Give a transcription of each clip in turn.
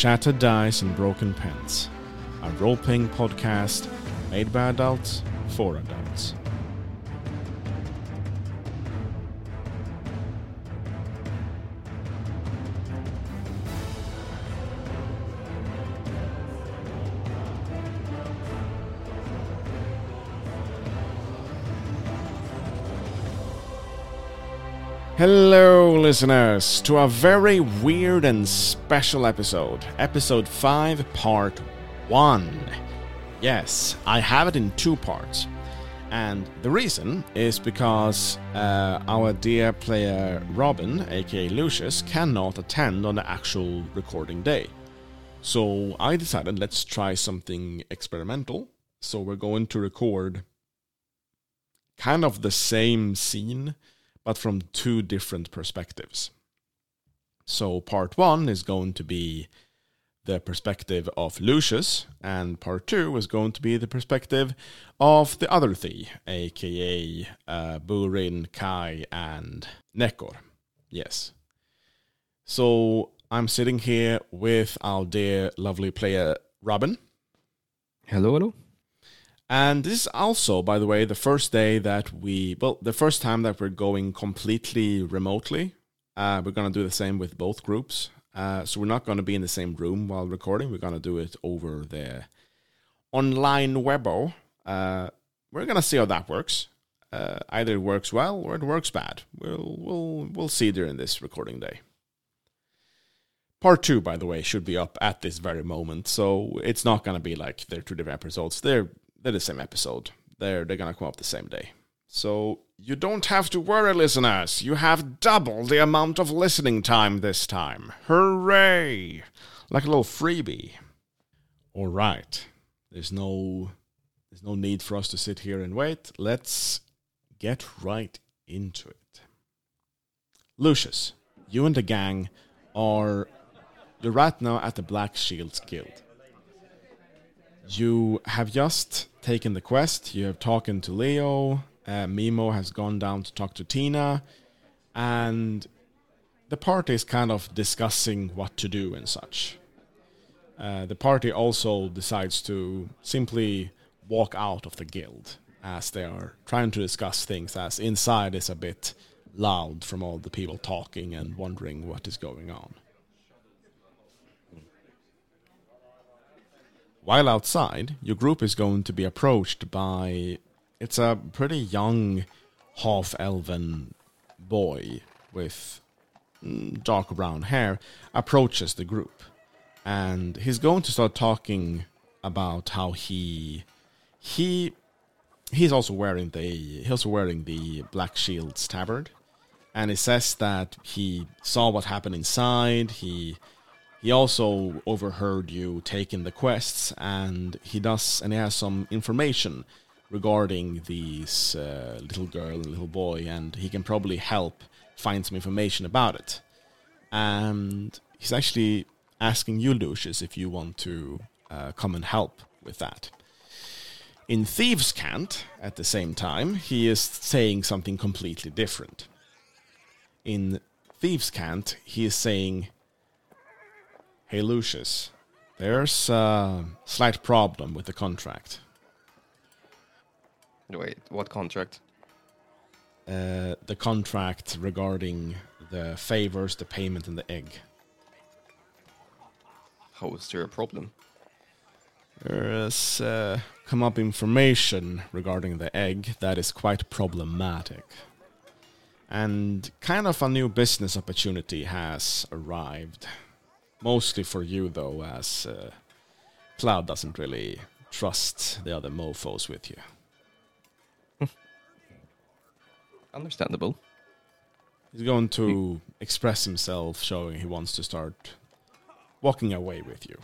Shattered Dice and Broken Pens, a role playing podcast made by adults for adults. Hello, listeners, to a very weird and special episode. Episode 5, Part 1. Yes, I have it in two parts. And the reason is because uh, our dear player Robin, aka Lucius, cannot attend on the actual recording day. So I decided let's try something experimental. So we're going to record kind of the same scene but from two different perspectives. So, part one is going to be the perspective of Lucius, and part two is going to be the perspective of the other three, aka uh, Burin, Kai, and Nekor. Yes. So, I'm sitting here with our dear, lovely player Robin. Hello, hello. And this is also, by the way, the first day that we, well, the first time that we're going completely remotely. Uh, we're going to do the same with both groups. Uh, so we're not going to be in the same room while recording. We're going to do it over the online webo. Uh, we're going to see how that works. Uh, either it works well or it works bad. We'll, we'll, we'll see during this recording day. Part two, by the way, should be up at this very moment. So it's not going to be like they're two different episodes. They're they're the same episode. They're they're gonna come up the same day. So you don't have to worry, listeners. You have double the amount of listening time this time. Hooray! Like a little freebie. All right. There's no there's no need for us to sit here and wait. Let's get right into it. Lucius, you and the gang are you're right now at the Black Shields Guild. You have just taken the quest. You have talked to Leo. Uh, Mimo has gone down to talk to Tina, and the party is kind of discussing what to do and such. Uh, the party also decides to simply walk out of the guild as they are trying to discuss things, as inside is a bit loud from all the people talking and wondering what is going on. While outside, your group is going to be approached by it's a pretty young half elven boy with mm, dark brown hair approaches the group. And he's going to start talking about how he he he's also wearing the he's also wearing the black shields tabard. And he says that he saw what happened inside. He he also overheard you taking the quests, and he does, and he has some information regarding these uh, little girl and little boy, and he can probably help find some information about it. And he's actually asking you, Lucius, if you want to uh, come and help with that. In Thieves' Cant, at the same time, he is saying something completely different. In Thieves' Cant, he is saying Hey Lucius, there's a slight problem with the contract. Wait, what contract? Uh, the contract regarding the favors, the payment, and the egg. How is there a problem? There has uh, come up information regarding the egg that is quite problematic. And kind of a new business opportunity has arrived. Mostly for you, though, as uh, Cloud doesn't really trust the other mofos with you. Understandable. He's going to express himself, showing he wants to start walking away with you.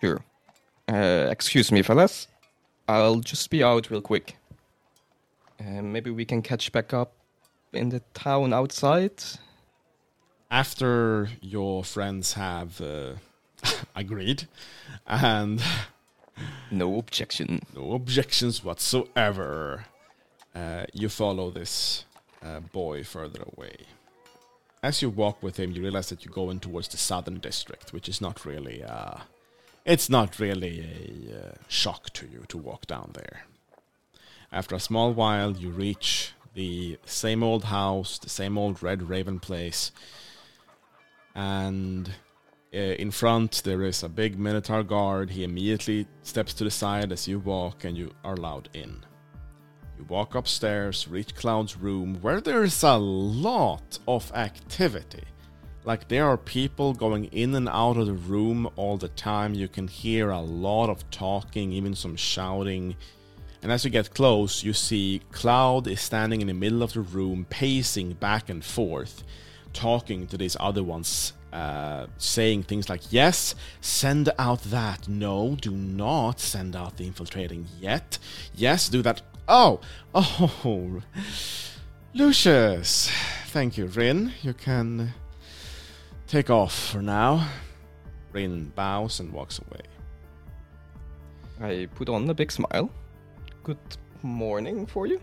Sure. Uh, excuse me, fellas. I'll just be out real quick. Uh, maybe we can catch back up in the town outside after your friends have uh, agreed and no objection no objections whatsoever uh, you follow this uh, boy further away as you walk with him, you realize that you're going towards the southern district, which is not really, uh, it's not really a uh, shock to you to walk down there. After a small while, you reach the same old house, the same old Red Raven place, and uh, in front there is a big Minotaur guard. He immediately steps to the side as you walk, and you are allowed in. You walk upstairs, reach Cloud's room, where there is a lot of activity. Like there are people going in and out of the room all the time. You can hear a lot of talking, even some shouting. And as you get close, you see Cloud is standing in the middle of the room, pacing back and forth, talking to these other ones, uh, saying things like, Yes, send out that. No, do not send out the infiltrating yet. Yes, do that. Oh, oh, Lucius. Thank you, Rin. You can take off for now. Rin bows and walks away. I put on a big smile. Good morning for you.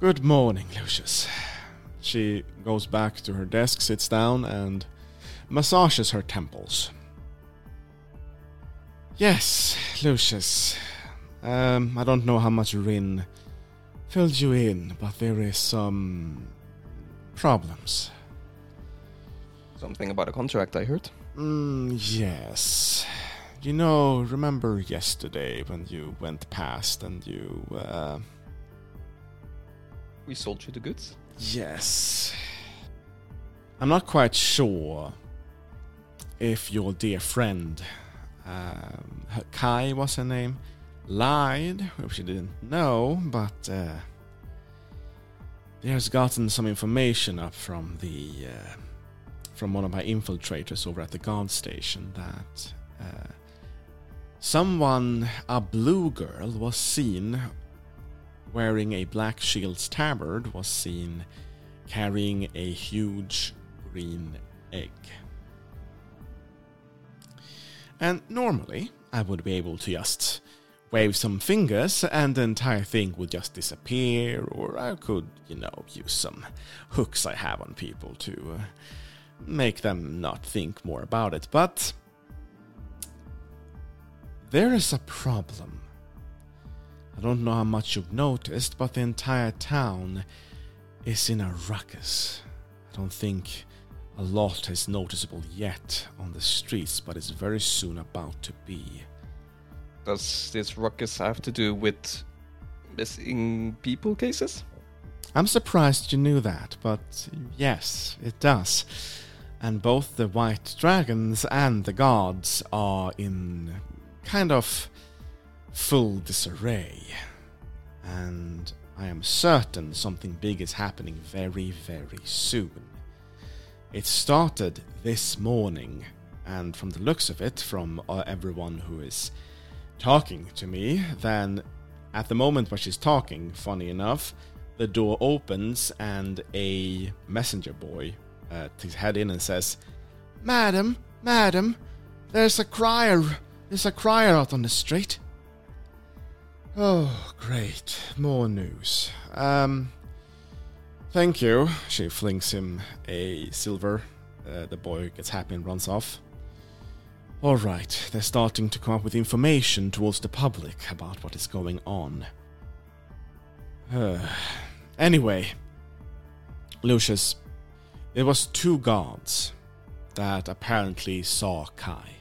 Good morning, Lucius. She goes back to her desk, sits down, and massages her temples. Yes, Lucius. Um, I don't know how much Rin filled you in, but there is some problems. Something about a contract I heard. Mm, yes. You know, remember yesterday when you went past and you, uh. We sold you the goods? Yes. I'm not quite sure if your dear friend, um, Kai was her name, lied, which she didn't know, but uh, there's gotten some information up from the uh, from one of my infiltrators over at the guard station that uh, someone, a blue girl, was seen wearing a black shield's tabard, was seen carrying a huge green egg. And normally, I would be able to just wave some fingers and the entire thing would just disappear, or I could, you know, use some hooks I have on people to uh, make them not think more about it. But there is a problem. I don't know how much you've noticed, but the entire town is in a ruckus. I don't think a lot is noticeable yet on the streets, but it's very soon about to be. Does this ruckus have to do with missing people cases? I'm surprised you knew that, but yes, it does. And both the white dragons and the gods are in kind of full disarray. And I am certain something big is happening very, very soon. It started this morning, and from the looks of it, from uh, everyone who is talking to me, then at the moment where she's talking, funny enough, the door opens and a messenger boy uh, takes head in and says, Madam, madam, there's a crier, there's a crier out on the street. Oh, great. More news. Um, thank you. She flings him a silver. Uh, the boy gets happy and runs off. Alright, they're starting to come up with information towards the public about what is going on. Uh, anyway, Lucius, it was two guards that apparently saw Kai.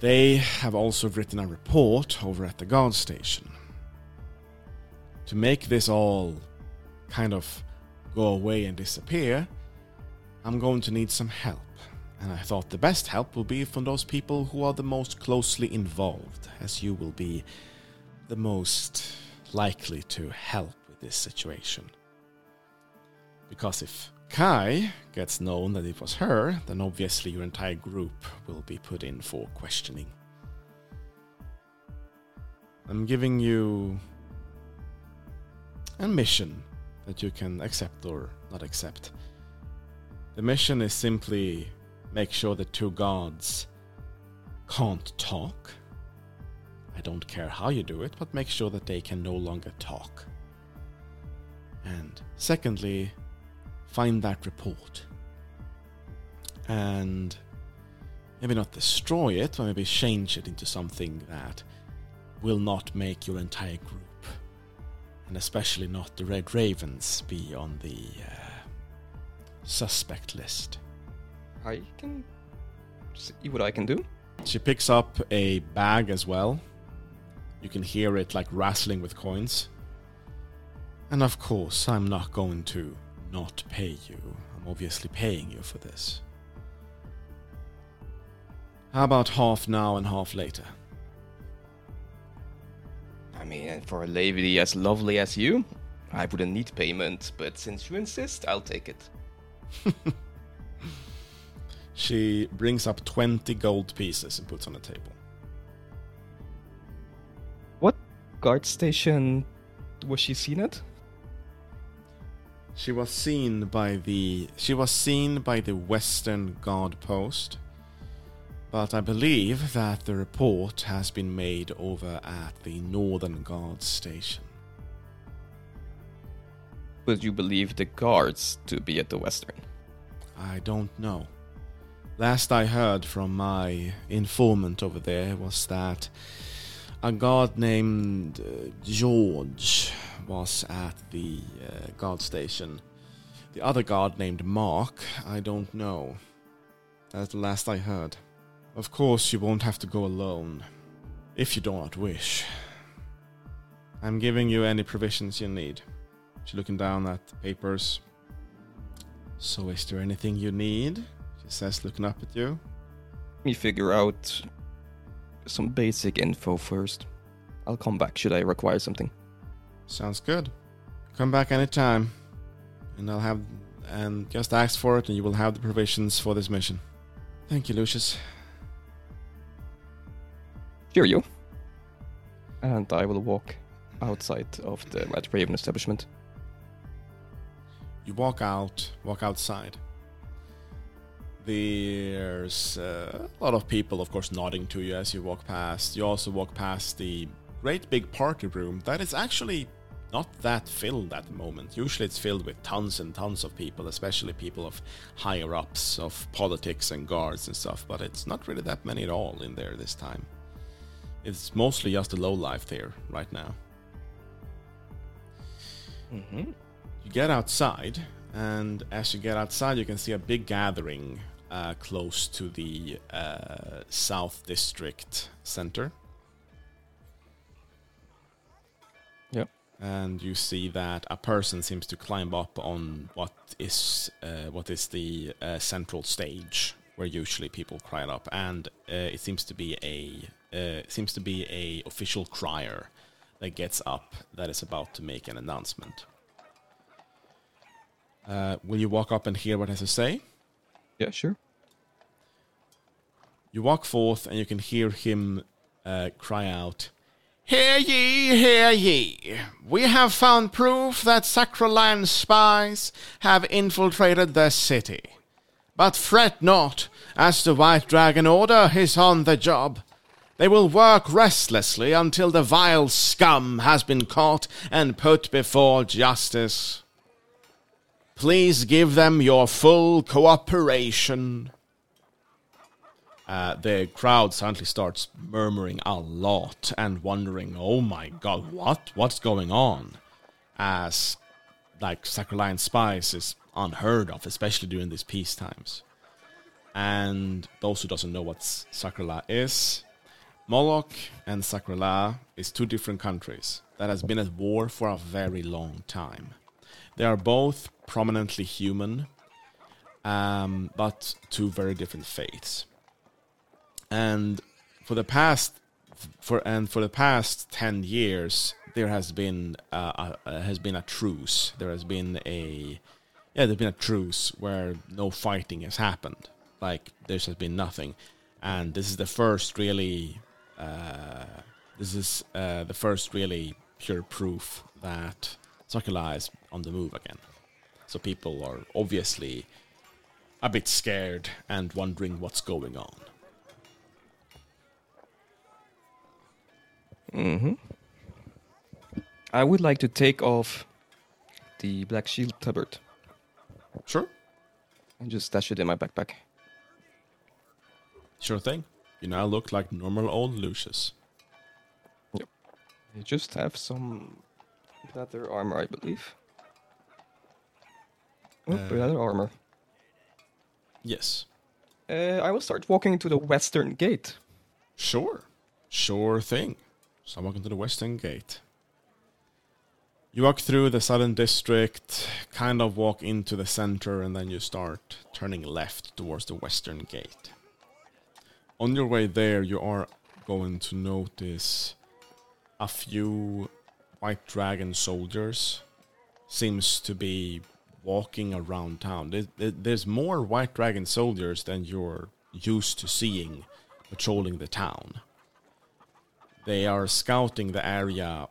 They have also written a report over at the guard station. To make this all kind of go away and disappear, I'm going to need some help. And I thought the best help will be from those people who are the most closely involved, as you will be the most likely to help with this situation. Because if Kai gets known that it was her, then obviously your entire group will be put in for questioning. I'm giving you a mission that you can accept or not accept. The mission is simply make sure the two gods can't talk. I don't care how you do it, but make sure that they can no longer talk. And secondly, find that report and maybe not destroy it, but maybe change it into something that will not make your entire group, and especially not the Red Ravens, be on the uh, suspect list. I can see what I can do. She picks up a bag as well. You can hear it like rattling with coins. And of course, I'm not going to not pay you. I'm obviously paying you for this. How about half now and half later? I mean, uh, for a lady as lovely as you, I wouldn't need payment, but since you insist, I'll take it. She brings up 20 gold pieces and puts on the table. What guard station was she seen at? She was seen by the she was seen by the Western Guard post, but I believe that the report has been made over at the Northern Guard station. Would you believe the guards to be at the Western? I don't know. Last I heard from my informant over there was that a guard named uh, George was at the uh, guard station. The other guard named Mark, I don't know. That's the last I heard. Of course, you won't have to go alone, if you do not wish. I'm giving you any provisions you need. She's looking down at the papers. So, is there anything you need? She says, looking up at you. Let me figure out some basic info first. I'll come back should I require something. Sounds good. Come back anytime, and I'll have and just ask for it, and you will have the provisions for this mission. Thank you, Lucius. Cheerio. And I will walk outside of the Red Raven establishment. You walk out, walk outside. There's uh, a lot of people, of course, nodding to you as you walk past. You also walk past the great big party room that is actually not that filled at the moment. Usually it's filled with tons and tons of people, especially people of higher ups of politics and guards and stuff, but it's not really that many at all in there this time. It's mostly just a low life there right now. Mm-hmm. You get outside, and as you get outside, you can see a big gathering uh, close to the uh, South District Center. Yep. and you see that a person seems to climb up on what is uh, what is the uh, central stage where usually people cry up, and uh, it seems to be a uh, seems to be a official crier that gets up that is about to make an announcement. Uh, will you walk up and hear what has to say? Yeah, sure. You walk forth, and you can hear him uh, cry out, Hear ye, hear ye! We have found proof that Sacroline spies have infiltrated the city. But fret not, as the White Dragon Order is on the job. They will work restlessly until the vile scum has been caught and put before justice. Please give them your full cooperation. Uh, the crowd suddenly starts murmuring a lot and wondering, "Oh my God, what what's going on?" As like Sacroline spies is unheard of, especially during these peace times. And those who doesn't know what Sacrala is, Moloch and Sacrala is two different countries that has been at war for a very long time. They are both prominently human, um, but two very different faiths. And for the past for and for the past 10 years there has been uh, a, has been a truce. There has been a yeah there's been a truce where no fighting has happened. Like there has been nothing. And this is the first really uh, this is uh, the first really pure proof that Sakala is on the move again so people are obviously a bit scared and wondering what's going on Mm-hmm. I would like to take off the Black Shield tabard Sure. and just stash it in my backpack. Sure thing. You now look like normal old Lucius. I just have some leather armor, I believe. Oh, Uh, leather armor. Yes. Uh, I will start walking to the western gate. Sure. Sure thing. So I'm walking to the Western Gate. You walk through the southern district, kind of walk into the center, and then you start turning left towards the Western Gate. On your way there, you are going to notice a few White Dragon soldiers. Seems to be walking around town. There- there- There's more White Dragon soldiers than you're used to seeing patrolling the town. They are scouting the area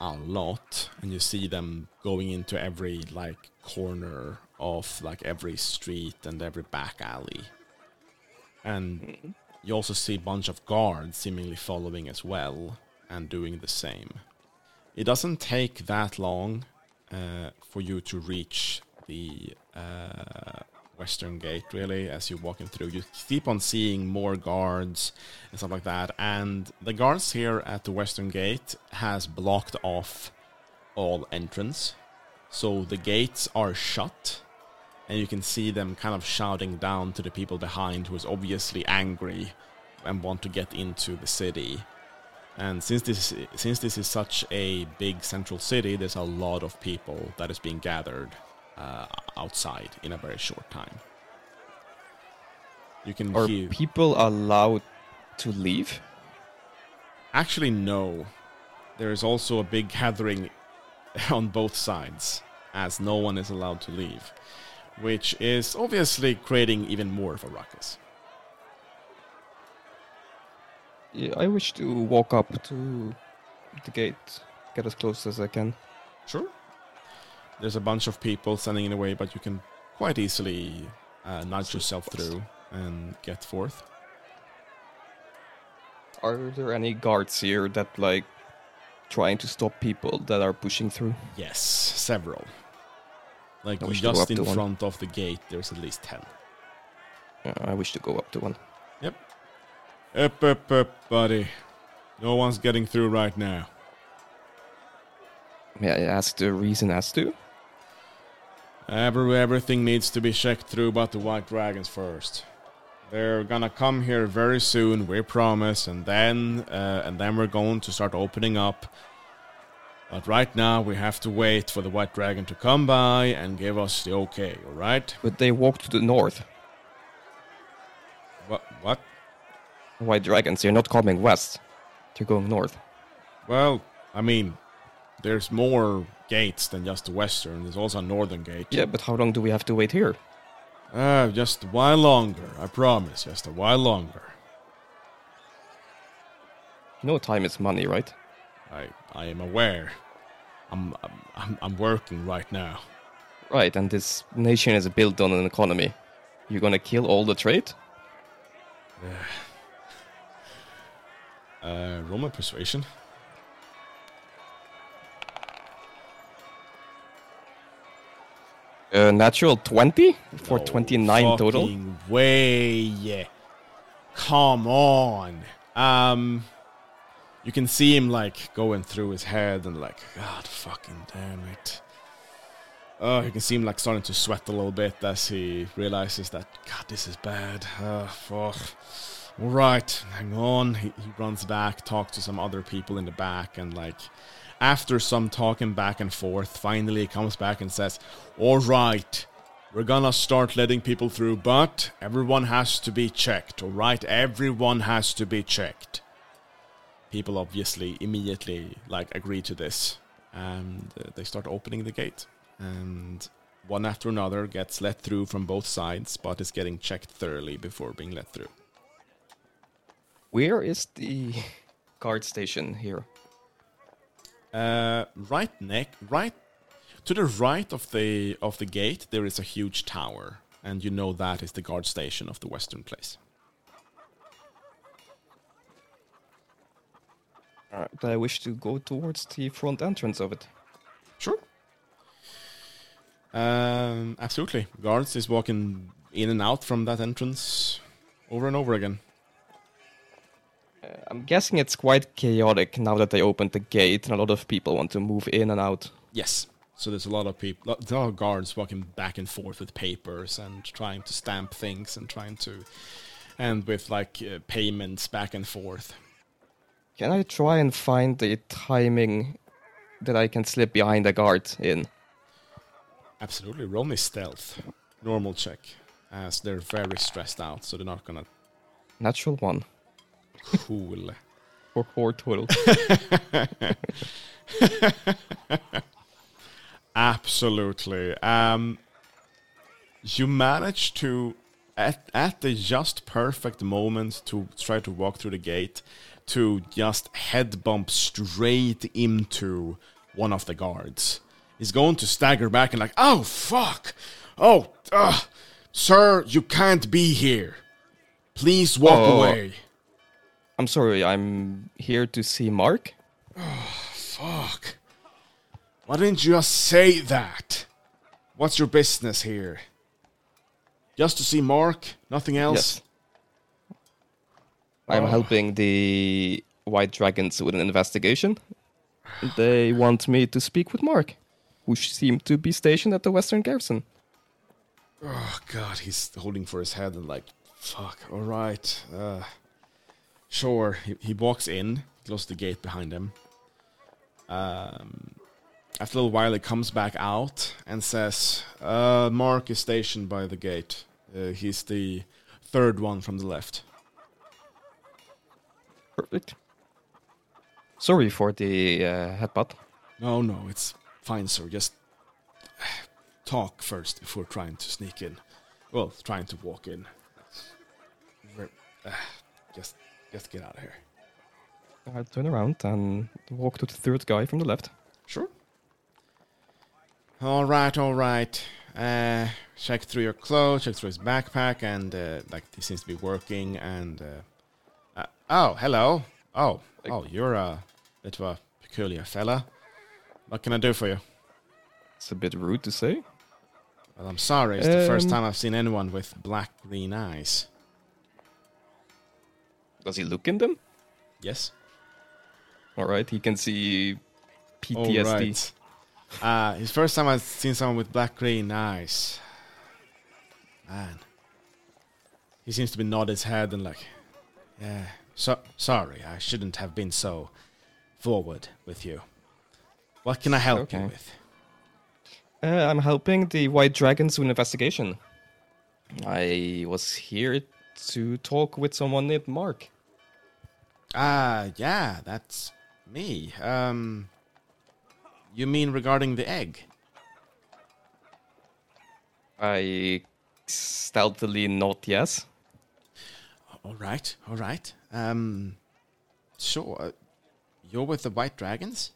a lot, and you see them going into every like corner of like every street and every back alley. And mm-hmm. you also see a bunch of guards seemingly following as well and doing the same. It doesn't take that long uh, for you to reach the uh, western gate, really, as you're walking through. You keep on seeing more guards and stuff like that. And the guards here at the western gate has blocked off all entrance. So the gates are shut. And you can see them kind of shouting down to the people behind who is obviously angry and want to get into the city. And since this since this is such a big central city, there's a lot of people that is being gathered uh, outside in a very short time. You can Are hear. people allowed to leave? Actually, no. There is also a big gathering on both sides, as no one is allowed to leave, which is obviously creating even more of a ruckus. Yeah, I wish to walk up to the gate, get as close as I can. Sure. There's a bunch of people standing in the way, but you can quite easily uh, nudge yourself through and get forth. Are there any guards here that like trying to stop people that are pushing through? Yes, several. Like I wish to go just in to one. front of the gate, there's at least ten. Yeah, I wish to go up to one. Up, up, up, buddy. No one's getting through right now. I ask the reason as to? Every, everything needs to be checked through but the white dragons first. They're gonna come here very soon, we promise, and then uh, and then we're going to start opening up. But right now we have to wait for the white dragon to come by and give us the okay, alright? But they walk to the north. What what? White dragons, they're not coming west. They're going north. Well, I mean, there's more gates than just the western. There's also a northern gate. Yeah, but how long do we have to wait here? Uh, just a while longer, I promise, just a while longer. You know time is money, right? I I am aware. I'm I'm I'm working right now. Right, and this nation is built on an economy. You're gonna kill all the trade? Uh, Roman persuasion. Uh, natural 20 for No 29 total? Way. Come on. Um, you can see him like going through his head and like, God fucking damn it. Oh, you can see him like starting to sweat a little bit as he realizes that God, this is bad. Uh, fuck. All right, hang on. He, he runs back, talks to some other people in the back, and like after some talking back and forth, finally he comes back and says, "All right, we're gonna start letting people through, but everyone has to be checked. All right, everyone has to be checked." People obviously immediately like agree to this, and uh, they start opening the gate, and one after another gets let through from both sides, but is getting checked thoroughly before being let through. Where is the guard station here? Uh, right neck, right to the right of the of the gate, there is a huge tower, and you know that is the guard station of the western place. Alright, I wish to go towards the front entrance of it. Sure. Um, absolutely. Guards is walking in and out from that entrance over and over again. Uh, I'm guessing it's quite chaotic now that they opened the gate and a lot of people want to move in and out. Yes. So there's a lot of people, a lot of guards walking back and forth with papers and trying to stamp things and trying to, and with like uh, payments back and forth. Can I try and find the timing that I can slip behind a guard in? Absolutely. Roll me stealth. Normal check. As they're very stressed out, so they're not gonna. Natural one. Cool. Or total. Absolutely. Um, you manage to, at, at the just perfect moment to try to walk through the gate, to just head bump straight into one of the guards. He's going to stagger back and like, oh fuck, oh, uh, sir, you can't be here. Please walk Oh. away. I'm sorry, I'm here to see Mark. Fuck. Why didn't you just say that? What's your business here? Just to see Mark? Nothing else? Yes. I'm Oh. helping the White Dragons with an investigation. They want me to speak with Mark, who seem to be stationed at the Western Garrison. Oh god, he's holding for his head and like, fuck, alright. Uh, sure. He, he walks in, closes the gate behind him. Um, after a little while, he comes back out and says, uh, Mark is stationed by the gate. Uh, he's the third one from the left. Perfect. Sorry for the uh, headbutt. No, no, it's fine, sir. Just talk first before trying to sneak in. Well, trying to walk in. Uh, just, just get out of here. I'll turn around and walk to the third guy from the left. Sure. All right, all right. Uh, check through your clothes, check through his backpack, and uh, like he seems to be working. And uh, uh, oh, hello. Oh, oh, you're a bit of a peculiar fella. What can I do for you? It's a bit rude to say. Well, I'm sorry. It's the first Um, time I've seen anyone with black green eyes. Does he look in them? Yes. All right, he can see All PTSD. right. Uh, it's first time I've seen someone with black green eyes. Man. He seems to be nod his head and like, yeah. So sorry, I shouldn't have been so forward with you. What can I help you with? Uh, I'm helping the White Dragons with an investigation. I was here to talk with someone named Mark. Ah, yeah, that's me. Um, you mean regarding the egg? I stealthily nod yes. All right, all right. Um, sure. Uh, you're with the White Dragons?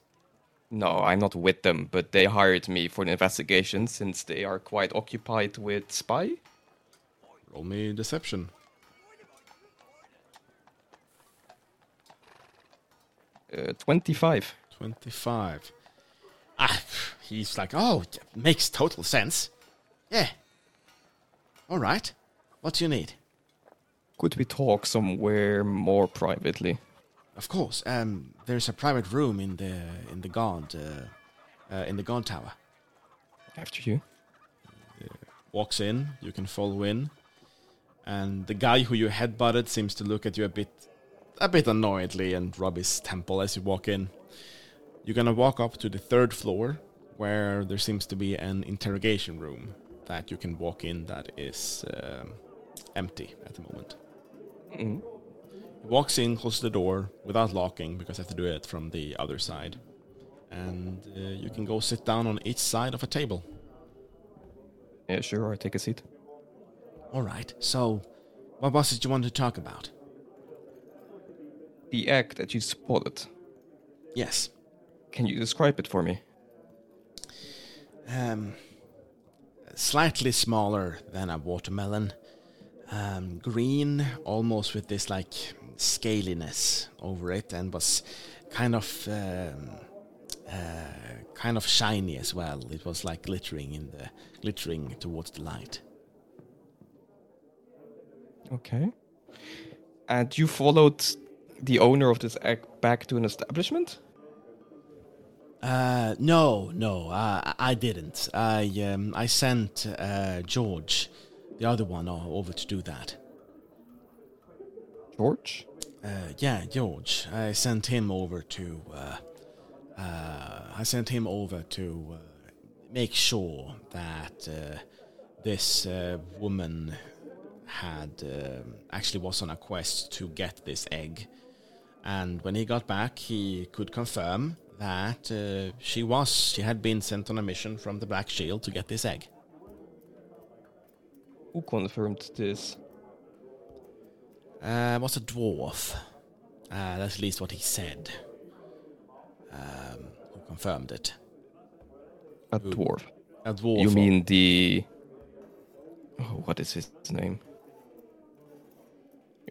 No, I'm not with them, but they hired me for an investigation since they are quite occupied with spy. Roll me deception. Uh, 25. 25. Ah, he's like, oh, makes total sense. Yeah. All right. What do you need? Could we talk somewhere more privately? Of course. Um, there's a private room in the in the guard uh, uh, in the guard tower. After you. Walks in. You can follow in, and the guy who you headbutted seems to look at you a bit, a bit annoyedly and rub his temple as you walk in. You're gonna walk up to the third floor, where there seems to be an interrogation room that you can walk in that is um, empty at the moment. Mm. He walks in, closes the door without locking because I have to do it from the other side. And uh, you can go sit down on each side of a table. Yeah, sure, I take a seat. All right, so what was it you wanted to talk about? The egg that you spotted. Yes. Can you describe it for me? Um, slightly smaller than a watermelon. Um, green, almost with this like scaliness over it, and was kind of um, uh, kind of shiny as well. It was like glittering in the glittering towards the light. Okay. And you followed the owner of this egg back to an establishment? Uh, no, no, uh, I didn't. I um, I sent uh, George, the other one, over to do that. George? Uh, yeah, George. I sent him over to. Uh, uh, I sent him over to uh, make sure that uh, this uh, woman had um actually was on a quest to get this egg, and when he got back, he could confirm that uh, she was she had been sent on a mission from the Black Shield to get this egg. Who confirmed this? Uh, was a dwarf. Uh, that's at least what he said. Um, who confirmed it? A Who? dwarf. A dwarf. You mean the. Oh, what is his name?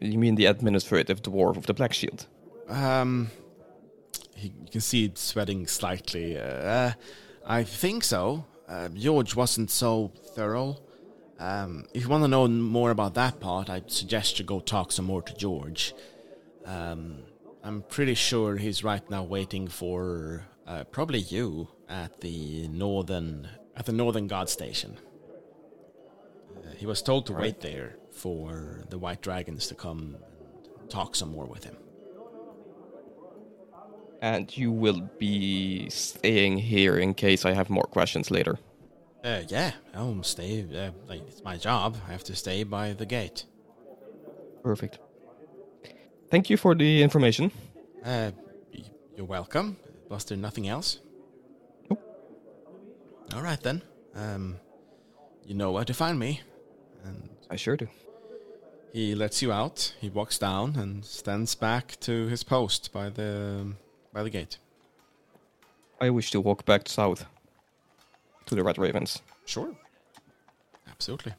You mean the administrative dwarf of the Black Shield? Um, he, you can see it sweating slightly. Uh, I think so. Uh, George wasn't so thorough. Um, if you want to know more about that part, I'd suggest you go talk some more to George. Um, I'm pretty sure he's right now waiting for uh, probably you at the northern at the northern guard station. Uh, he was told to Right. wait there for the white dragons to come and talk some more with him. And you will be staying here in case I have more questions later. Uh, yeah, I'll stay. Uh, like, it's my job. I have to stay by the gate. Perfect. Thank you for the information. Uh, you're welcome. Was there nothing else? Nope. All right then. Um, you know where to find me. And I sure do. he lets you out. He walks down and stands back to his post by the by the gate. I wish to walk back south to the Red Ravens. Sure. Absolutely.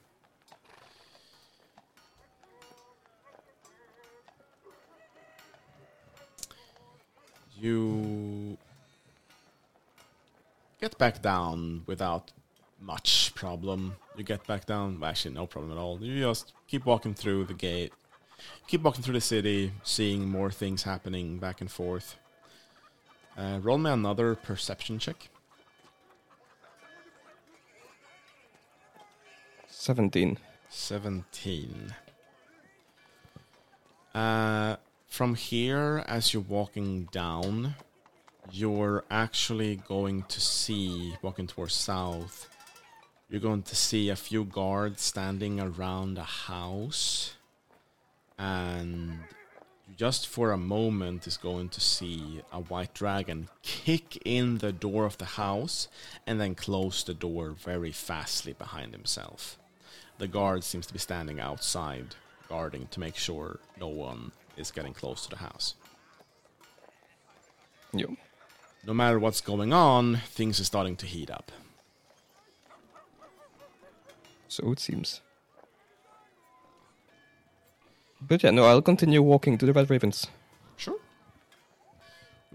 You get back down without much problem. You get back down, actually, no problem at all. You just keep walking through the gate, keep walking through the city, seeing more things happening back and forth. Uh, roll me another perception check. 17. 17. Uh, from here, as you're walking down, you're actually going to see, walking towards south, you're going to see a few guards standing around a house. And just for a moment is going to see a white dragon kick in the door of the house and then close the door very fastly behind himself the guard seems to be standing outside guarding to make sure no one is getting close to the house. Yep. No matter what's going on, things are starting to heat up. So it seems. But yeah, no, I'll continue walking to the Red Ravens. Sure.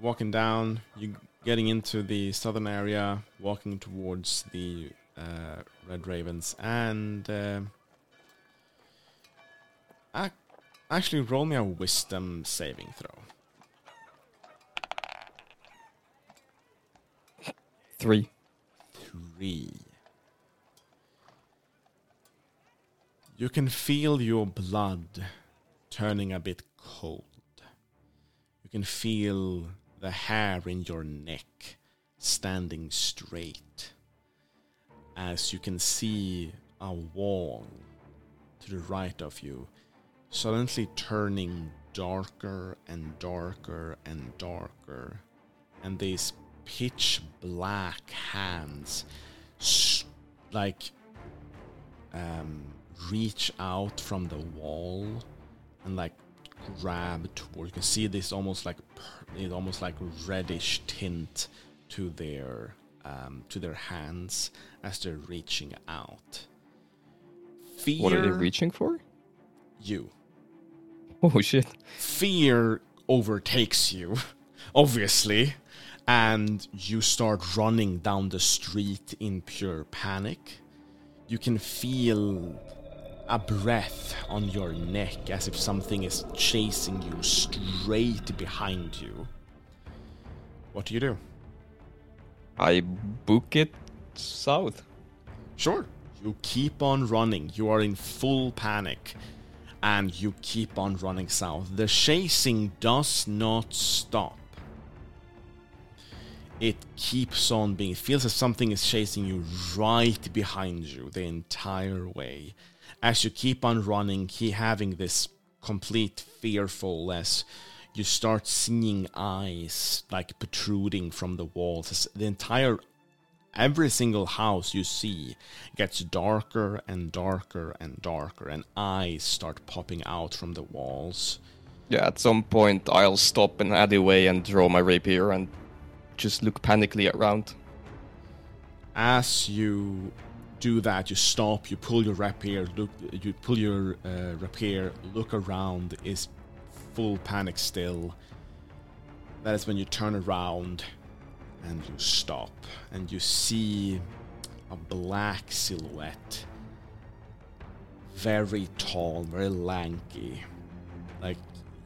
Walking down, you're getting into the southern area, walking towards the uh, Red Ravens, and uh, ac- actually roll me a Wisdom saving throw. Three. three. You can feel your blood turning a bit cold. You can feel the hair in your neck standing straight as you can see a wall to the right of you suddenly turning darker and darker and darker and these pitch black hands s- like um, reach out from the wall and like grab toward you can see this almost like it almost like reddish tint to their um, to their hands as they're reaching out fear What are they reaching for? you Oh shit. fear overtakes you, obviously, and you start running down the street in pure panic. You can feel a breath on your neck as if something is chasing you straight behind you. What do you do? I book it south. Sure. You keep on running. You are in full panic. And you keep on running south. The chasing does not stop. It keeps on being. It feels as something is chasing you right behind you the entire way. As you keep on running, he having this complete fearfulness you start seeing eyes like protruding from the walls. The entire every single house you see gets darker and darker and darker, and eyes start popping out from the walls. Yeah, at some point I'll stop in alleyway and draw my rapier and just look panically around. As you do that, you stop, you pull your rapier, look, you pull your uh, rapier, look around. Is full panic still. That is when you turn around and you stop and you see a black silhouette. Very tall, very lanky. Like,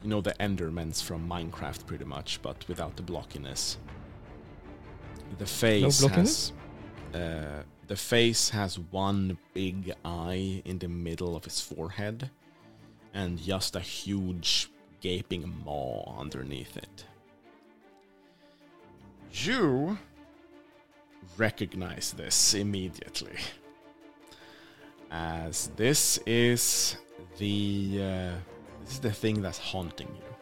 you know, the Endermans from Minecraft, pretty much, but without the blockiness. The face No has. Uh, the face has one big eye in the middle of his forehead and just a huge gaping maw underneath it. You recognize this immediately, as this is the uh, this is the thing that's haunting you.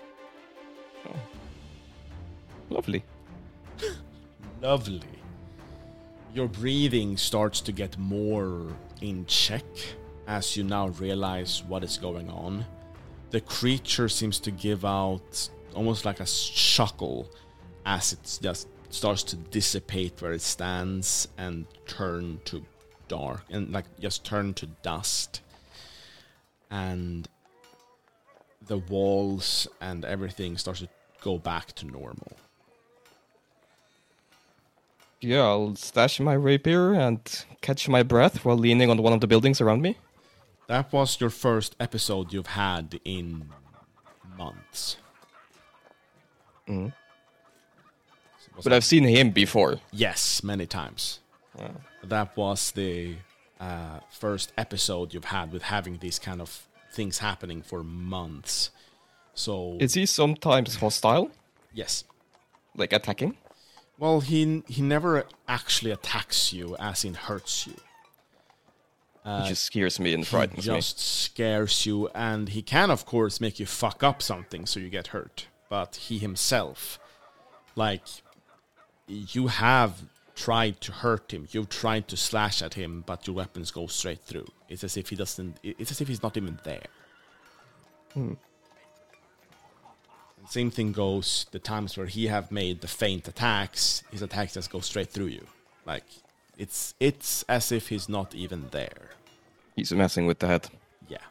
Lovely. Lovely. Your breathing starts to get more in check as you now realize what is going on. The creature seems to give out almost like a chuckle as it just starts to dissipate where it stands and turn to dark and like just turn to dust. And the walls and everything starts to go back to normal. Yeah, I'll stash my rapier and catch my breath while leaning on one of the buildings around me. That was your first episode you've had in months. Mhm. Was But that- I've seen him before. yes, many times. Wow. That was the uh, first episode you've had with having these kind of things happening for months. So Is he sometimes hostile? yes, Like attacking? Well, he he never actually attacks you, as in hurts you. he just scares me and frightens me. just scares you, and he can, of course, make you fuck up something so you get hurt. But he himself, like, you have tried to hurt him, you've tried to slash at him, but your weapons go straight through. It's as if he doesn't. It's as if he's not even there. Hmm. And Same thing goes the times where he have made the faint attacks. His attacks just go straight through you. Like it's it's as if he's not even there. He's messing with the head. Yeah.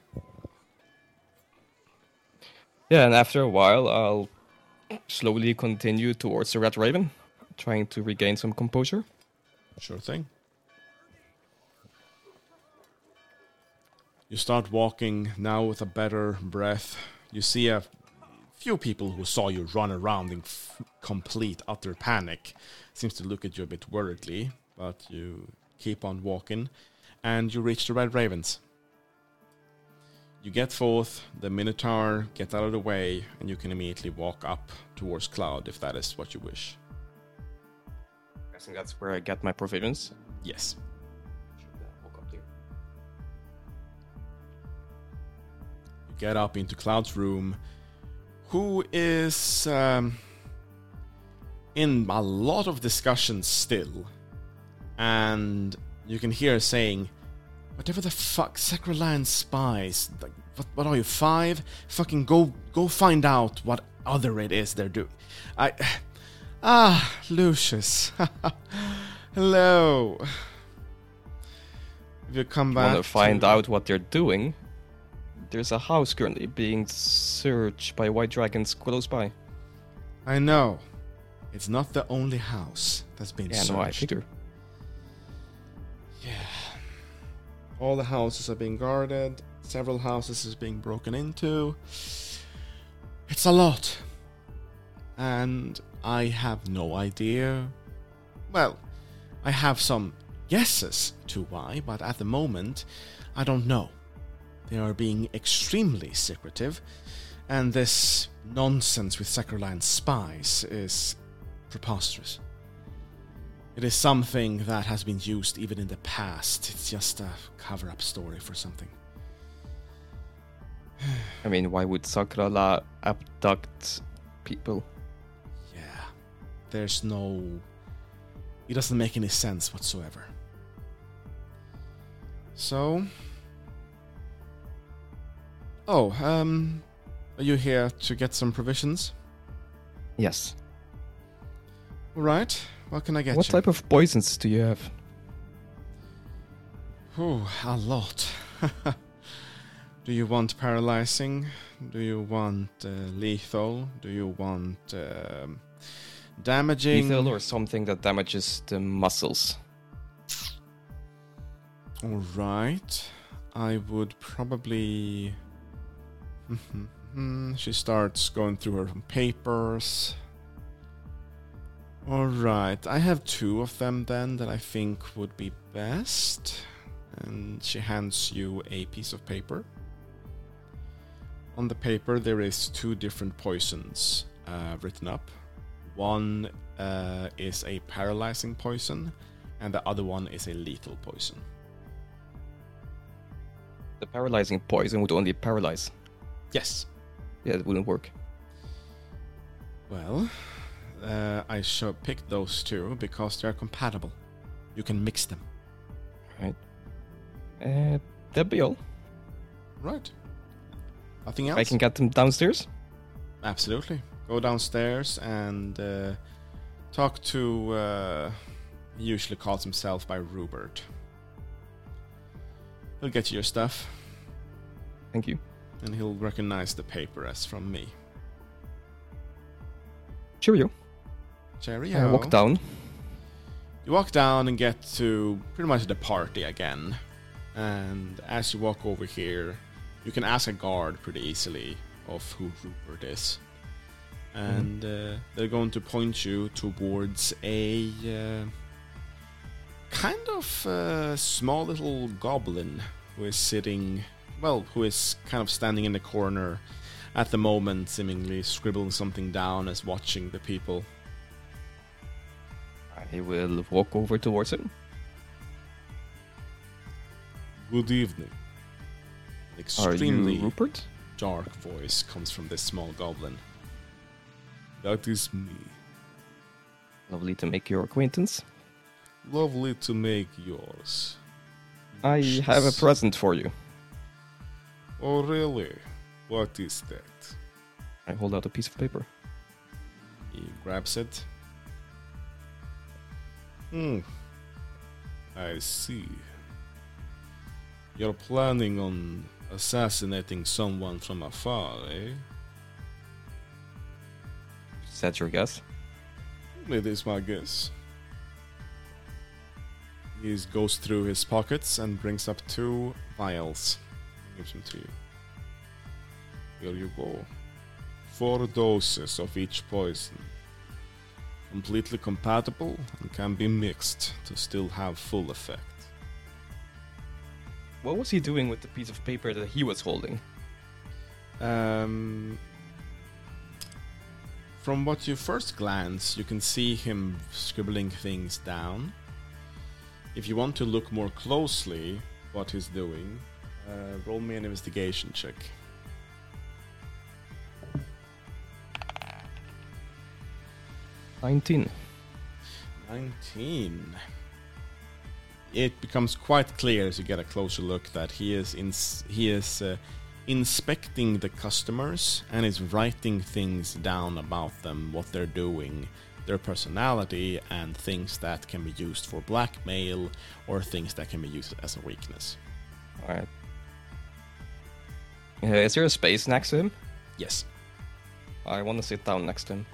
Yeah, and after a while, I'll slowly continue towards the Red Raven, trying to regain some composure. Sure thing. You start walking now with a better breath. You see a few people who saw you run around in f- complete utter panic. Seems to look at you a bit worriedly, but you keep on walking and you reach the Red Ravens. You get forth, the Minotaur gets out of the way, and you can immediately walk up towards Cloud if that is what you wish. Guessing that's where I get my provisions. Yes. Uh, you get up into Cloud's room, who is um, in a lot of discussions still. And you can hear her saying, Whatever the fuck, Sacroland spies. Like, what, what are you, five? Fucking go go find out what other it is they're doing. I. Ah, Lucius. Hello. Have you come back? Want to find out what they're doing? There's a house currently being searched by white dragons close by. I know. It's not the only house that's been Yeah, searched. no, I figure. Yeah. All the houses are being guarded. Several houses is being broken into. It's a lot. And I have no idea. Well, I have some guesses to why, but at the moment, I don't know. They are being extremely secretive, and this nonsense with Saccharine spies is preposterous. It is something that has been used even in the past. It's just a cover up story for something. I mean, why would Sakrala abduct people? Yeah. There's no. It doesn't make any sense whatsoever. So. Oh, um. Are you here to get some provisions? Yes. Alright. What can I get what you? type of poisons do you have? Oh, a lot. Do you want paralyzing? Do you want uh, lethal? Do you want um, damaging? Lethal or something that damages the muscles? All right. I would probably. She starts going through her papers. All right. I have two of them then that I think would be best. And she hands you a piece of paper. On the paper, there is two different poisons uh, written up. One uh, is a paralyzing poison, and the other one is a lethal poison. The paralyzing poison would only paralyze. Yes. Yeah, it wouldn't work. Well, uh, I should pick those two because they're compatible. You can mix them. Right. Uh, that'd be all. Right. Nothing else? I can get them downstairs. Absolutely. Go downstairs and uh, talk to. Uh, he usually calls himself by Rupert. He'll get you your stuff, Thank you. And he'll recognize the paper as from me. Cheerio. Cheerio. I walk down. You walk down and get to pretty much the party again. And as you walk over here, you can ask a guard pretty easily of who Rupert is. And uh, they're going to point you towards a uh, kind of uh, small little goblin who is sitting, well, who is kind of standing in the corner at the moment, seemingly scribbling something down as watching the people. I will walk over towards him. Good evening. An Are extremely you Rupert? dark voice comes from this small goblin. That is me. Lovely to make your acquaintance. Lovely to make yours. I have a present for you. Oh, really? What is that? I hold out a piece of paper. He grabs it. Hmm. I see. You're planning on assassinating someone from afar, eh? Is that your guess? It is my guess. He goes through his pockets and brings up two vials. Gives them to you. Here you go. Four doses of each poison. Completely compatible and can be mixed to still have full effect. What was he doing with the piece of paper that he was holding? Um, from what you first glance, you can see him scribbling things down. If you want to look more closely what he's doing, uh, roll me an investigation check. Nineteen. 19. It becomes quite clear as you get a closer look that he is ins- he is uh, inspecting the customers and is writing things down about them, what they're doing, their personality, and things that can be used for blackmail or things that can be used as a weakness. Alright. Uh, is there a space next to him? Yes, I want to sit down next to him.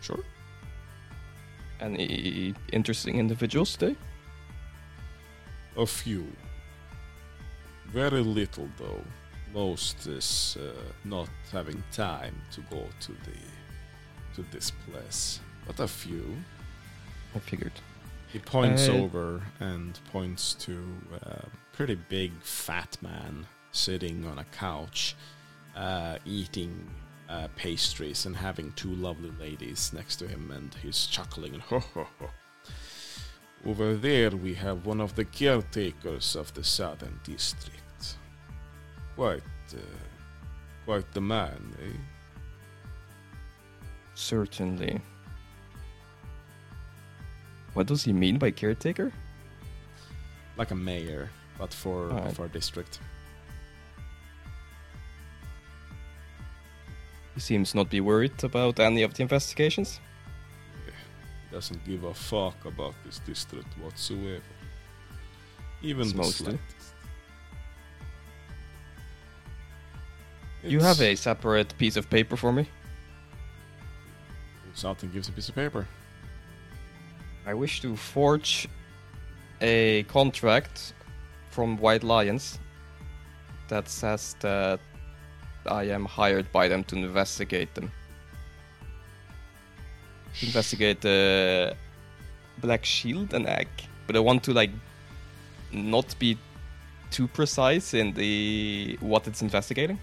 sure. Any interesting individuals today? A few. Very little, though. Most is uh, not having time to go to the to this place. But a few. I figured. He points Uh, over and points to a pretty big fat man sitting on a couch, uh, eating uh, pastries and having two lovely ladies next to him, and he's chuckling and ho ho ho. Over there, we have one of the caretakers of the southern district. Quite, uh, quite the man, eh? Certainly. What does he mean by caretaker? Like a mayor, but for Alright. for a district. He seems not be worried about any of the investigations. He doesn't give a fuck about this district whatsoever. Even the slightest. You have a separate piece of paper for me. Something gives a piece of paper. I wish to forge a contract from White Lions that says that I am hired by them to investigate them. To investigate the Black Shield and Egg. But I want to like not be too precise in the what it's investigating.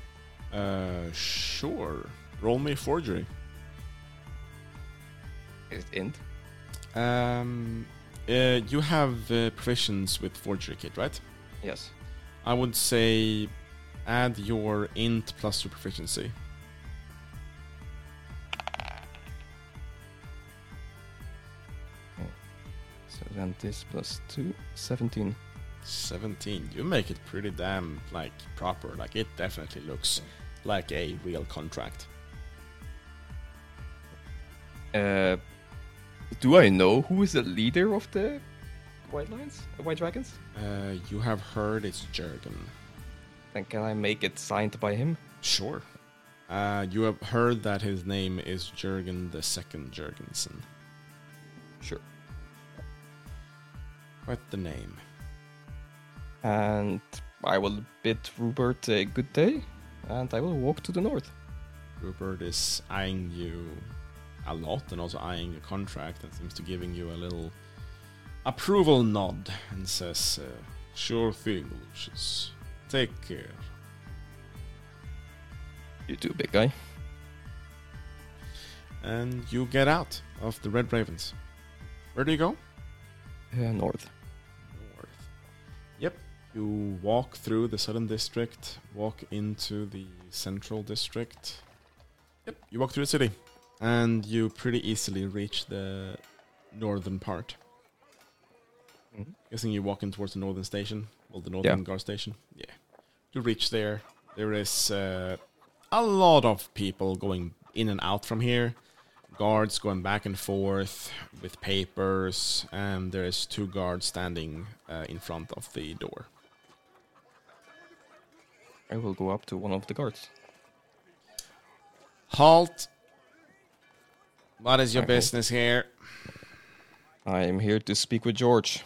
Uh, sure. Roll me forgery. Is it int? Um, uh, you have uh, provisions with forgery kit, right? Yes. I would say add your int plus your proficiency. So then this plus two, 17. 17. You make it pretty damn like proper. Like it definitely looks like a real contract. Uh, do I know who is the leader of the White Lions? White Dragons? Uh, you have heard it's Jurgen. Then can I make it signed by him? Sure. Uh, you have heard that his name is Jurgen the Second Jurgensen. Sure. Quite the name. And I will bid Rupert a good day, and I will walk to the north. Rupert is eyeing you a lot and also eyeing the contract and seems to giving you a little approval nod and says, uh, Sure thing, Lucius. Take care. You too, big guy. And you get out of the Red Ravens. Where do you go? Uh, north. north. Yep. You walk through the southern district, walk into the central district. Yep. You walk through the city, and you pretty easily reach the northern part. Mhm. Guessing you walk in towards the northern station, well, the northern guard station. Yeah. To reach there. There is uh, a lot of people going in and out from here guards going back and forth with papers, and there is two guards standing uh, in front of the door. I will go up to one of the guards. Halt! What is your Okay. business here? I am here to speak with George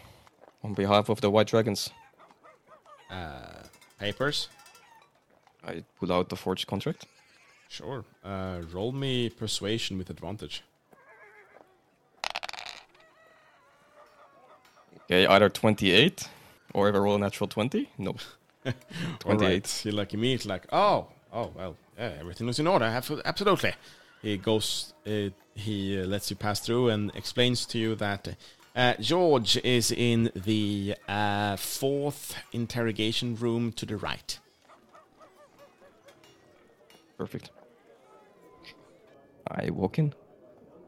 on behalf of the White Dragons. Uh, papers? I pull out the forged contract. Sure. Uh, roll me persuasion with advantage. Okay, either 28 or if I roll a natural 20. No. 28. right. You're like immediately like, oh, oh, well, yeah, everything was in order. Absolutely. He goes, uh, he uh, lets you pass through and explains to you that uh, George is in the uh, fourth interrogation room to the right. Perfect. I walk in.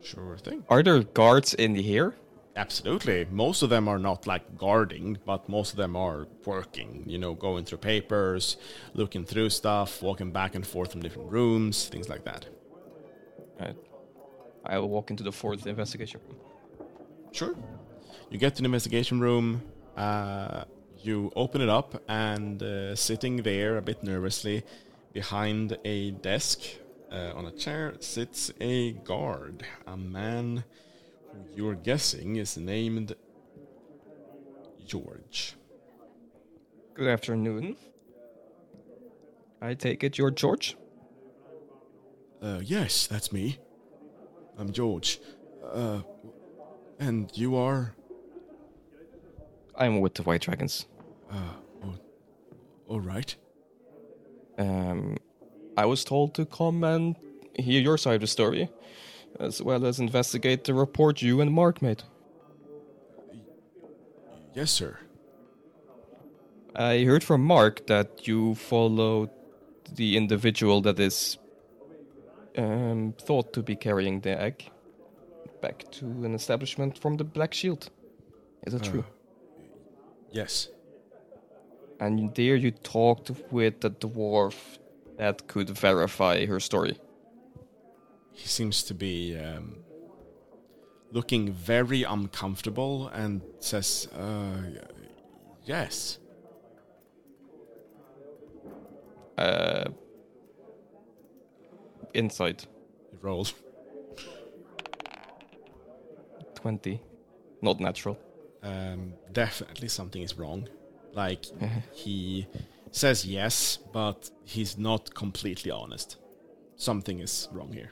Sure thing. Are there guards in here? Absolutely. Most of them are not like guarding, but most of them are working, you know, going through papers, looking through stuff, walking back and forth from different rooms, things like that. Right. I will walk into the fourth investigation room. Sure. You get to the investigation room, uh, you open it up, and uh, sitting there a bit nervously behind a desk uh, on a chair sits a guard, a man who you're guessing is named George. Good afternoon. I take it you're George? Uh, yes, that's me. I'm George. Uh, and you are? I'm with the White Dragons. Uh, oh, all right. Um, I was told to come and hear your side of the story, as well as investigate the report you and Mark made. Yes, sir. I heard from Mark that you followed the individual that is um, thought to be carrying the egg back to an establishment from the Black Shield. Is that true? Yes. And there you talked with the dwarf that could verify her story. He seems to be um, looking very uncomfortable and says, uh, yes. Uh, insight He rolled. 20. Not natural. Um, definitely something is wrong. Like, he says yes, but he's not completely honest. Something is wrong here.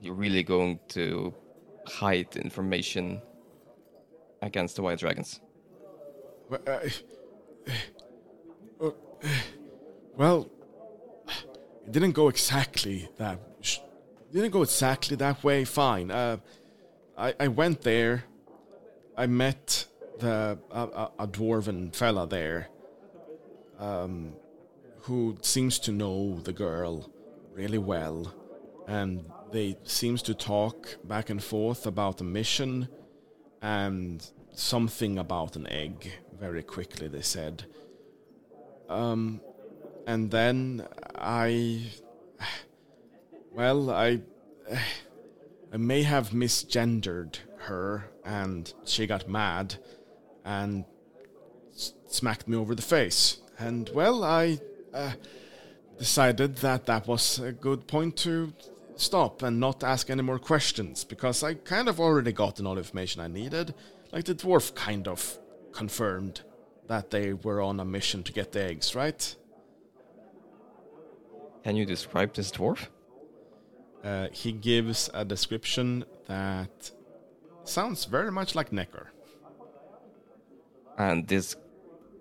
You're really going to hide information against the White Dragons. Well, uh, uh, well, it didn't go exactly that. Didn't go exactly that way. Fine. Uh, I I went there. I met the a, a, a dwarven fella there, um, who seems to know the girl really well, and they seems to talk back and forth about the mission and something about an egg very quickly they said um and then i well i i may have misgendered her and she got mad and s- smacked me over the face and well i uh, decided that that was a good point to stop and not ask any more questions because I kind of already got all the information I needed. Like the dwarf kind of confirmed that they were on a mission to get the eggs, right? Can you describe this dwarf? Uh, he gives a description that sounds very much like Necker. And this